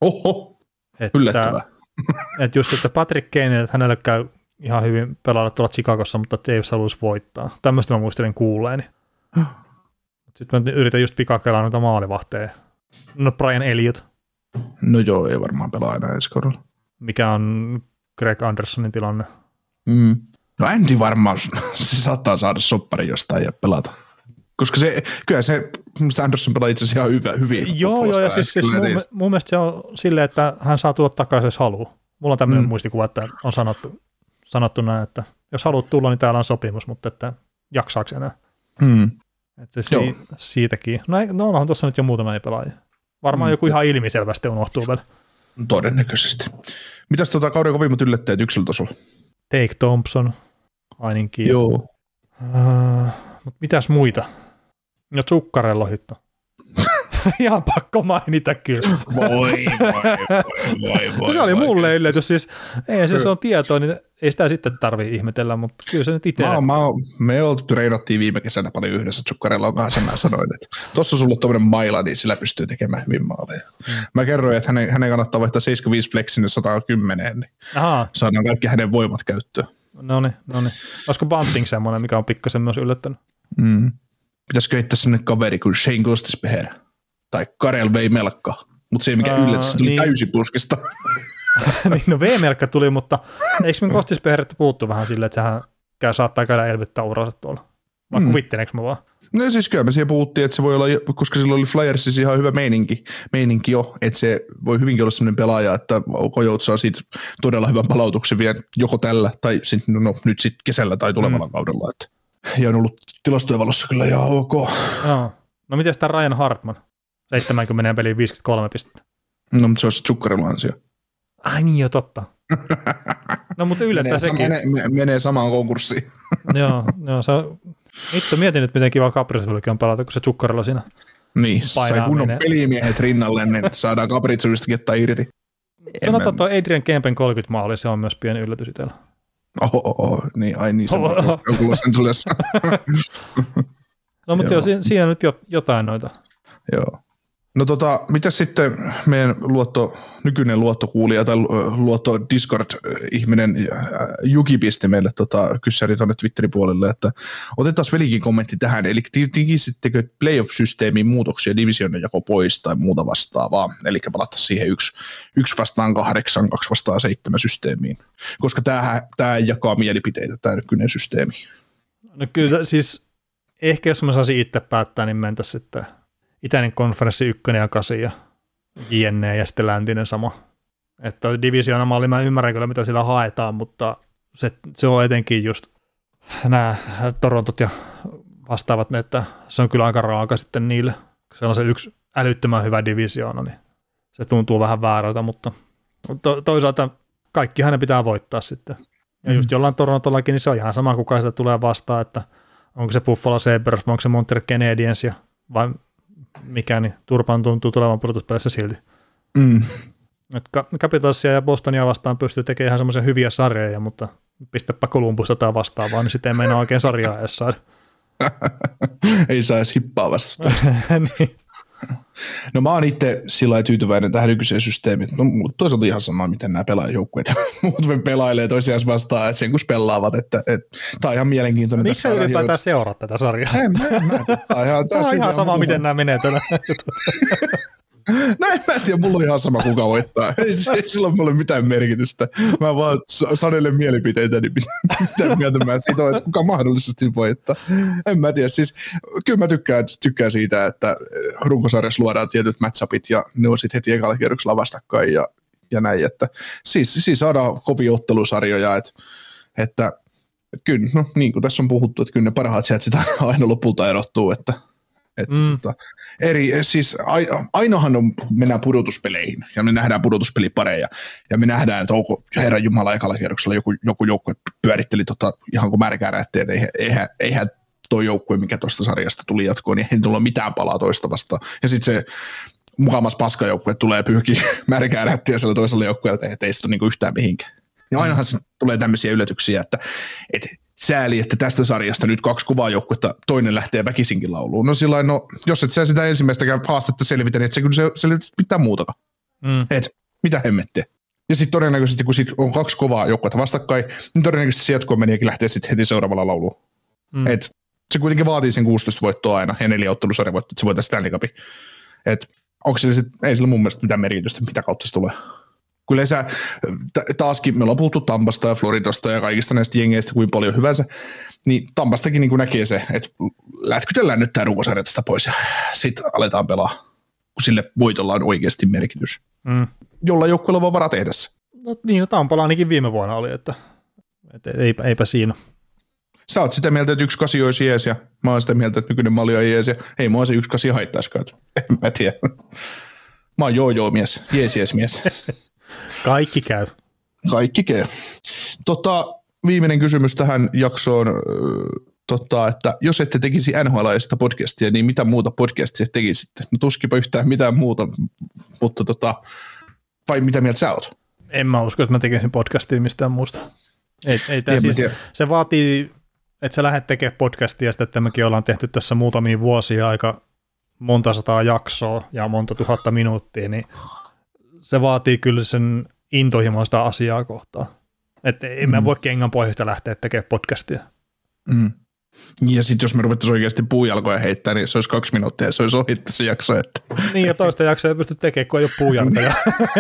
Oho, Että, yllättävää. Että just, että Patrick Kane, että hänelle käy ihan hyvin pelata tuolla Chicagossa, mutta Davis haluaisi voittaa. Tämmöistä mä muistelin kuulleeni. Sitten mä yritän just pikakelaa noita maalivahteja. No Brian Elliot, No joo, ei varmaan pelaa enää ensi kaudella. mikä on Greg Andersonin tilanne. Mm. No Andy varmaan, se saattaa saada soppari jostain ja pelata. Koska se, kyllä se, mistä Anderson pelaa itse asiassa ihan hyvä, hyvin. Joo, joo, ja siis, siis mun, mi- mun mielestä se on silleen, että hän saa tulla takaisin, jos haluaa. Mulla on tämmöinen Mm. mm. muistikuva, että on sanottu, sanottu näin, että jos haluat tulla, niin täällä on sopimus, mutta että jaksaako enää. Mm. Että se si- siitäkin. No, ei- no onhan tuossa nyt jo muutamia pelaajia. Varmaan Mm. joku ihan ilmiselvästi unohtuu vielä. Todennäköisesti. Mitäs tota kauden kovimmat yllättäjät yksilötasolla? Take Thompson ainakin. Joo. Uh, mutta mitäs muita? No Tsukkarello hitto. Ihan pakko mainita kyllä. Voi, voi, voi, voi, se oli voi, mulle kyllä. yllätys. Siis, ei se, se on tietoa, niin ei sitä sitten tarvii ihmetellä, mutta kyllä se nyt itse. Mä, mä, me oltu treenattiin viime kesänä paljon yhdessä Tsukkarella kanssa, mä sanoin, että tuossa on sulla tommonen maila, niin sillä pystyy tekemään hyvin maaleja. Mm. Mä kerroin, että hänen, hänen kannattaa vaihtaa 75 flex sinne 110, niin Ahaa, saadaan kaikki hänen voimat käyttöön. no niin, no niin. Olisiko Bunting semmoinen, mikä on pikkasen myös yllättänyt? Mm. Pitäisikö heittää semmoinen kaveri kuin Shane Gostisbeher tai Karel Veimelka, mutta se ei mikään Aa, yllätys, tuli niin. täysin puskista. niin, no V-merkkä tuli, mutta eikö me Kostispeherettä puuttu vähän silleen, että sehän käy, saattaa käydä elvyttää uransa tuolla? Vai Mm. kuvitteleeko mä vaan? No siis kyllä me siihen puhuttiin, että se voi olla, koska sillä oli Flyersissa ihan hyvä meininki, meininki jo, että se voi hyvinkin olla sellainen pelaaja, että Kojot saa siitä todella hyvän palautuksen vielä joko tällä tai sit, no, nyt sitten kesällä tai tulevalla mm. kaudella. Että. Ja on ollut tilastojen valossa kyllä ihan ok. Joo. No miten tämä Ryan Hartman? 70 peliin 53 pistettä. No mutta se olisi Tsukkarilla ansio. Ai niin jo, totta. No mutta yllättää Menee, sekin. menee, menee samaan konkurssiin. joo, joo, se on Itse mietin nyt, miten kiva Caprizullekin on pelata, kun se tsukkarilla siinä. Niin, sai kunnon menee. pelimiehet rinnalle, niin saadaan Caprizulistakin ottaa irti. Sanotaan, että tuo Adrian Kempen 30 maali, se on myös pieni yllätys itsellä. Oho, oho, niin, ai niin, se on joku Los Angeles. No mutta Joo. joo, siinä, siinä nyt jo, jotain noita. Joo. No tota, mitä sitten meidän luotto, nykyinen luottokuulija tai lu- luotto Discord-ihminen Juki pisti meille tota, kyssäri tuonne Twitterin puolelle, että otetaan velikin kommentti tähän, eli te- tekisittekö playoff-systeemiin muutoksia divisionen jako pois tai muuta vastaavaa, eli palattaisiin siihen yksi, yksi vastaan kahdeksan, kaksi vastaan seitsemän systeemiin, koska tämä jakaa mielipiteitä, tämä nykyinen systeemi. No kyllä siis ehkä jos mä saisin itse päättää, niin mentäisiin sitten itäinen konferenssi ykkönen ja kasi ja JNE ja sitten läntinen sama. Että divisioona malli, mä ymmärrän kyllä mitä sillä haetaan, mutta se, se on etenkin just nämä Torontot ja vastaavat, ne, että se on kyllä aika raaka sitten niille. Se on se yksi älyttömän hyvä divisioona, niin se tuntuu vähän väärältä, mutta to, toisaalta kaikkihan ne pitää voittaa sitten. Ja just jollain Torontollakin, niin se on ihan sama, kuka sitä tulee vastaan, että onko se Buffalo Sabres, vai onko se Montreal Canadiens, ja vai mikä, niin turpaan tuntuu tulevan pudotuspeleissä silti. Mm. Et Capitalsia ja Bostonia vastaan pystyy tekemään ihan semmoisia hyviä sarjoja, mutta pistäpä Columbusta tai vastaavaa, niin sitten ei meinaa oikein sarjaa edes saada. Ei saa edes hippaa vastata. niin. No mä oon itse sillä tyytyväinen tähän nykyiseen systeemiin. No, mutta toisaalta ihan sama, miten nämä pelaajoukkueet muut pelailee toisiaan vastaan, että sen kun pelaavat, että, että tämä on ihan mielenkiintoinen. Miksi sä ylipäätään seuraat tätä sarjaa? En mä, mä. Tää on ihan, Tämä on ihan sama, miten nämä menee tällä. No en mä tiedä, mulla on ihan sama kuka voittaa. Ei, ei sillä ole mitään merkitystä. Mä vaan sa- sanelen mielipiteitä, niin mitä, mieltä mä siitä on, että kuka mahdollisesti voittaa. En mä tiedä, siis kyllä mä tykkään, tykkään siitä, että runkosarjassa luodaan tietyt matchupit ja ne on sitten heti ekalla kierroksella vastakkain ja, ja näin, että siis, siis saadaan kovia ottelusarjoja, että, että että kyllä, no niin kuin tässä on puhuttu, että kyllä ne parhaat sieltä sitä aina lopulta erottuu, että, että Mm. tota, eri, siis ai- ainoahan on, mennään pudotuspeleihin ja me nähdään pudotuspelipareja ja me nähdään, että onko Herran Jumala ekalla kierroksella joku, joku joukkue pyöritteli tota, ihan kuin märkää rättiä, että eihän, eihän, eihän toi joukkue, mikä tuosta sarjasta tuli jatkoon, niin ei tulla mitään palaa toista vastaan. Ja sitten se mukamas paskajoukkue tulee pyyhki märkää rättiä siellä toisella joukkueella, että ei sitä ole niinku yhtään mihinkään. Ja ainahan se tulee tämmöisiä yllätyksiä, että, että sääli, että tästä sarjasta nyt kaksi kuvaa joukkuetta, toinen lähtee väkisinkin lauluun. No sillä no, jos et sä sitä ensimmäistäkään haastetta selvitä, niin et sä kyllä se, selvitä mitään muutakaan. Mm. Et mitä hemmettiä. Ja sitten todennäköisesti, kun sit on kaksi kovaa joukkuetta vastakkain, niin todennäköisesti se jatkoon lähtee sitten heti seuraavalla lauluun. Mm. Et se kuitenkin vaatii sen 16 voittoa aina ja neljä ottelusarja voittoa, että se voitaisiin Stanley Cupin. Et onko sillä sit, ei sillä mun mielestä mitään merkitystä, mitä kautta se tulee. Kyllä sä, taaskin, me ollaan puhuttu Tampasta ja Floridasta ja kaikista näistä jengeistä kuin paljon hyvänsä, niin Tampastakin niin näkee se, että lätkytellään nyt tämä runkosarja tästä pois ja sitten aletaan pelaa, kun sille voitolla on oikeasti merkitys. Mm. Jolla joukkueella on vara tehdä se. No niin, no Tampala ainakin viime vuonna oli, että, että eipä, eipä siinä. Sä oot sitä mieltä, että yksi kasi olisi jees ja mä oon sitä mieltä, että nykyinen malli on jees ja ei mua se yksi kasi haittaisikaan. En mä tiedä. Mä oon joo joo mies, jees jees mies. Kaikki käy. Kaikki käy. Tota, viimeinen kysymys tähän jaksoon. Tota, että jos ette tekisi nhl podcastia, niin mitä muuta podcastia tekisitte? No tuskipa yhtään mitään muuta, mutta tota, vai mitä mieltä sä oot? En mä usko, että mä tekisin podcastia mistään muusta. Ei, ei tää siis, se vaatii, että sä lähdet tekemään podcastia, sitten että mekin ollaan tehty tässä muutamia vuosia aika monta sataa jaksoa ja monta tuhatta minuuttia, niin se vaatii kyllä sen intohimoista asiaa kohtaan. Että en mä Mm. voi kengän pohjasta lähteä tekemään podcastia. Mm. Ja sitten jos me ruvettaisiin oikeasti puujalkoja heittää, niin se olisi kaksi minuuttia ja se olisi ohi se jakso. Että Niin, ja toista jaksoa ei pysty tekemään, kun ei ole puujalkoja.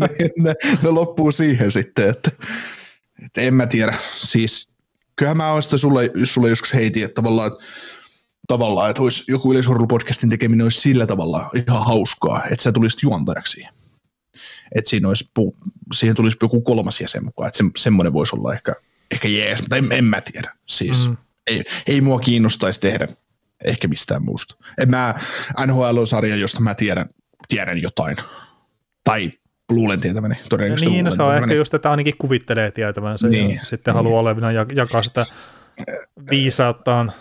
ne, ne, ne, loppuu siihen sitten, että, että en mä tiedä. Siis kyllähän mä oon sitä sulle, sulle joskus heitin, että tavallaan, tavallaan että olisi joku yleisurheilupodcastin tekeminen olisi sillä tavalla ihan hauskaa, että sä tulisit juontajaksi. Että siinä olisi, pu- siihen tulisi joku kolmas jäsen mukaan, että se, semmoinen voisi olla ehkä, ehkä jees, mutta en, en mä tiedä. Siis Mm. mm. ei, ei mua kiinnostaisi tehdä ehkä mistään muusta. En mä, NHL on sarja, josta mä tiedän, tiedän jotain. Tai luulen tietäväni, todennäköisesti niin, no se on ehkä tietäväni. just, että ainakin kuvittelee tietävänsä niin. Niin. ja sitten haluaa olevina ja jakaa sitä viisauttaan,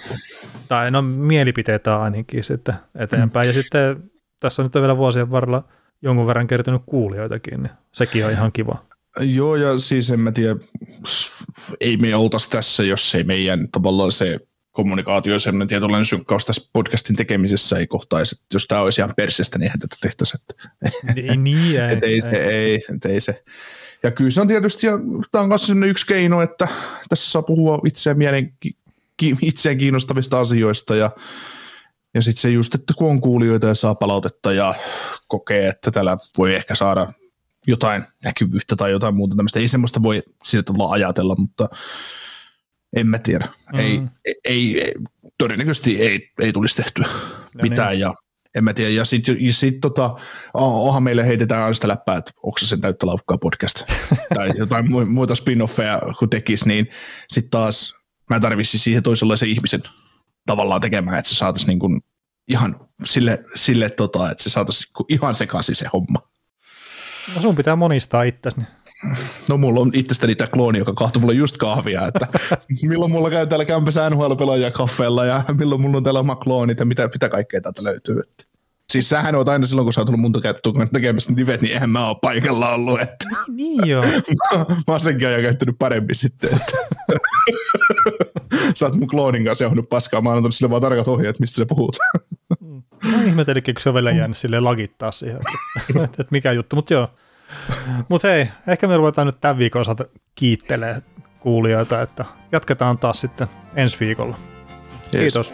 tai no mielipiteitä ainakin sitten eteenpäin. Ja sitten tässä on nyt vielä vuosien varrella jonkun verran kertynyt kuulijoitakin, niin sekin on ihan kiva. Joo, ja siis en mä tiedä, ei me oltaisi tässä, jos ei meidän tavallaan se kommunikaatio, semmoinen tietynlainen synkkaus tässä podcastin tekemisessä ei kohtaisi. Jos tämä olisi ihan persestä, niin eihän tätä tehtäisi. Niin, niin ei, et ei, se, ei, et ei se. Ja kyllä se on tietysti, ja tämä on myös yksi keino, että tässä saa puhua itseään, mielen, itseään kiinnostavista asioista ja ja sitten se just, että kun on kuulijoita ja saa palautetta ja kokee, että täällä voi ehkä saada jotain näkyvyyttä tai jotain muuta tämmöistä. Ei semmoista voi sillä tavalla ajatella, mutta en mä tiedä. Mm. Ei, ei, ei, todennäköisesti ei, ei tulisi tehtyä no mitään niin. ja en mä tiedä. Ja sitten sit, tota, onhan meille heitetään aina sitä läppää, että onko se sen täyttä laukkaa podcast tai jotain muita spin-offeja kun tekisi, niin sitten taas mä tarvitsin siihen toisenlaisen ihmisen tavallaan tekemään, että se saataisiin niin kuin ihan sille, sille tota, että se saataisiin ihan sekaisin se homma. No sun pitää monistaa itsesi. No mulla on itsestäni tämä klooni, joka kahtoo mulle just kahvia, että milloin mulla käy täällä kämpössä NHL-pelaajia kaffeella ja milloin mulla on täällä oma kloonit ja mitä, mitä kaikkea täältä löytyy. Että. Siis sähän oot aina silloin, kun sä oot tullut mun tekemässä nivet, niin eihän mä oo paikalla ollut. Että. Niin joo. mä oon senkin ajan käyttänyt paremmin sitten. Että. sä oot mun kloonin kanssa johonut paskaa, mä oon antanut sille vaan tarkat ohjeet, mistä sä puhut. Mä ihmetellinkin, kun se on vielä jäänyt silleen lagittaa siihen, että, että mikä juttu, mutta joo. Mutta hei, ehkä me ruvetaan nyt tämän viikon osalta kiittelee kuulijoita, että jatketaan taas sitten ensi viikolla. Yes. Kiitos.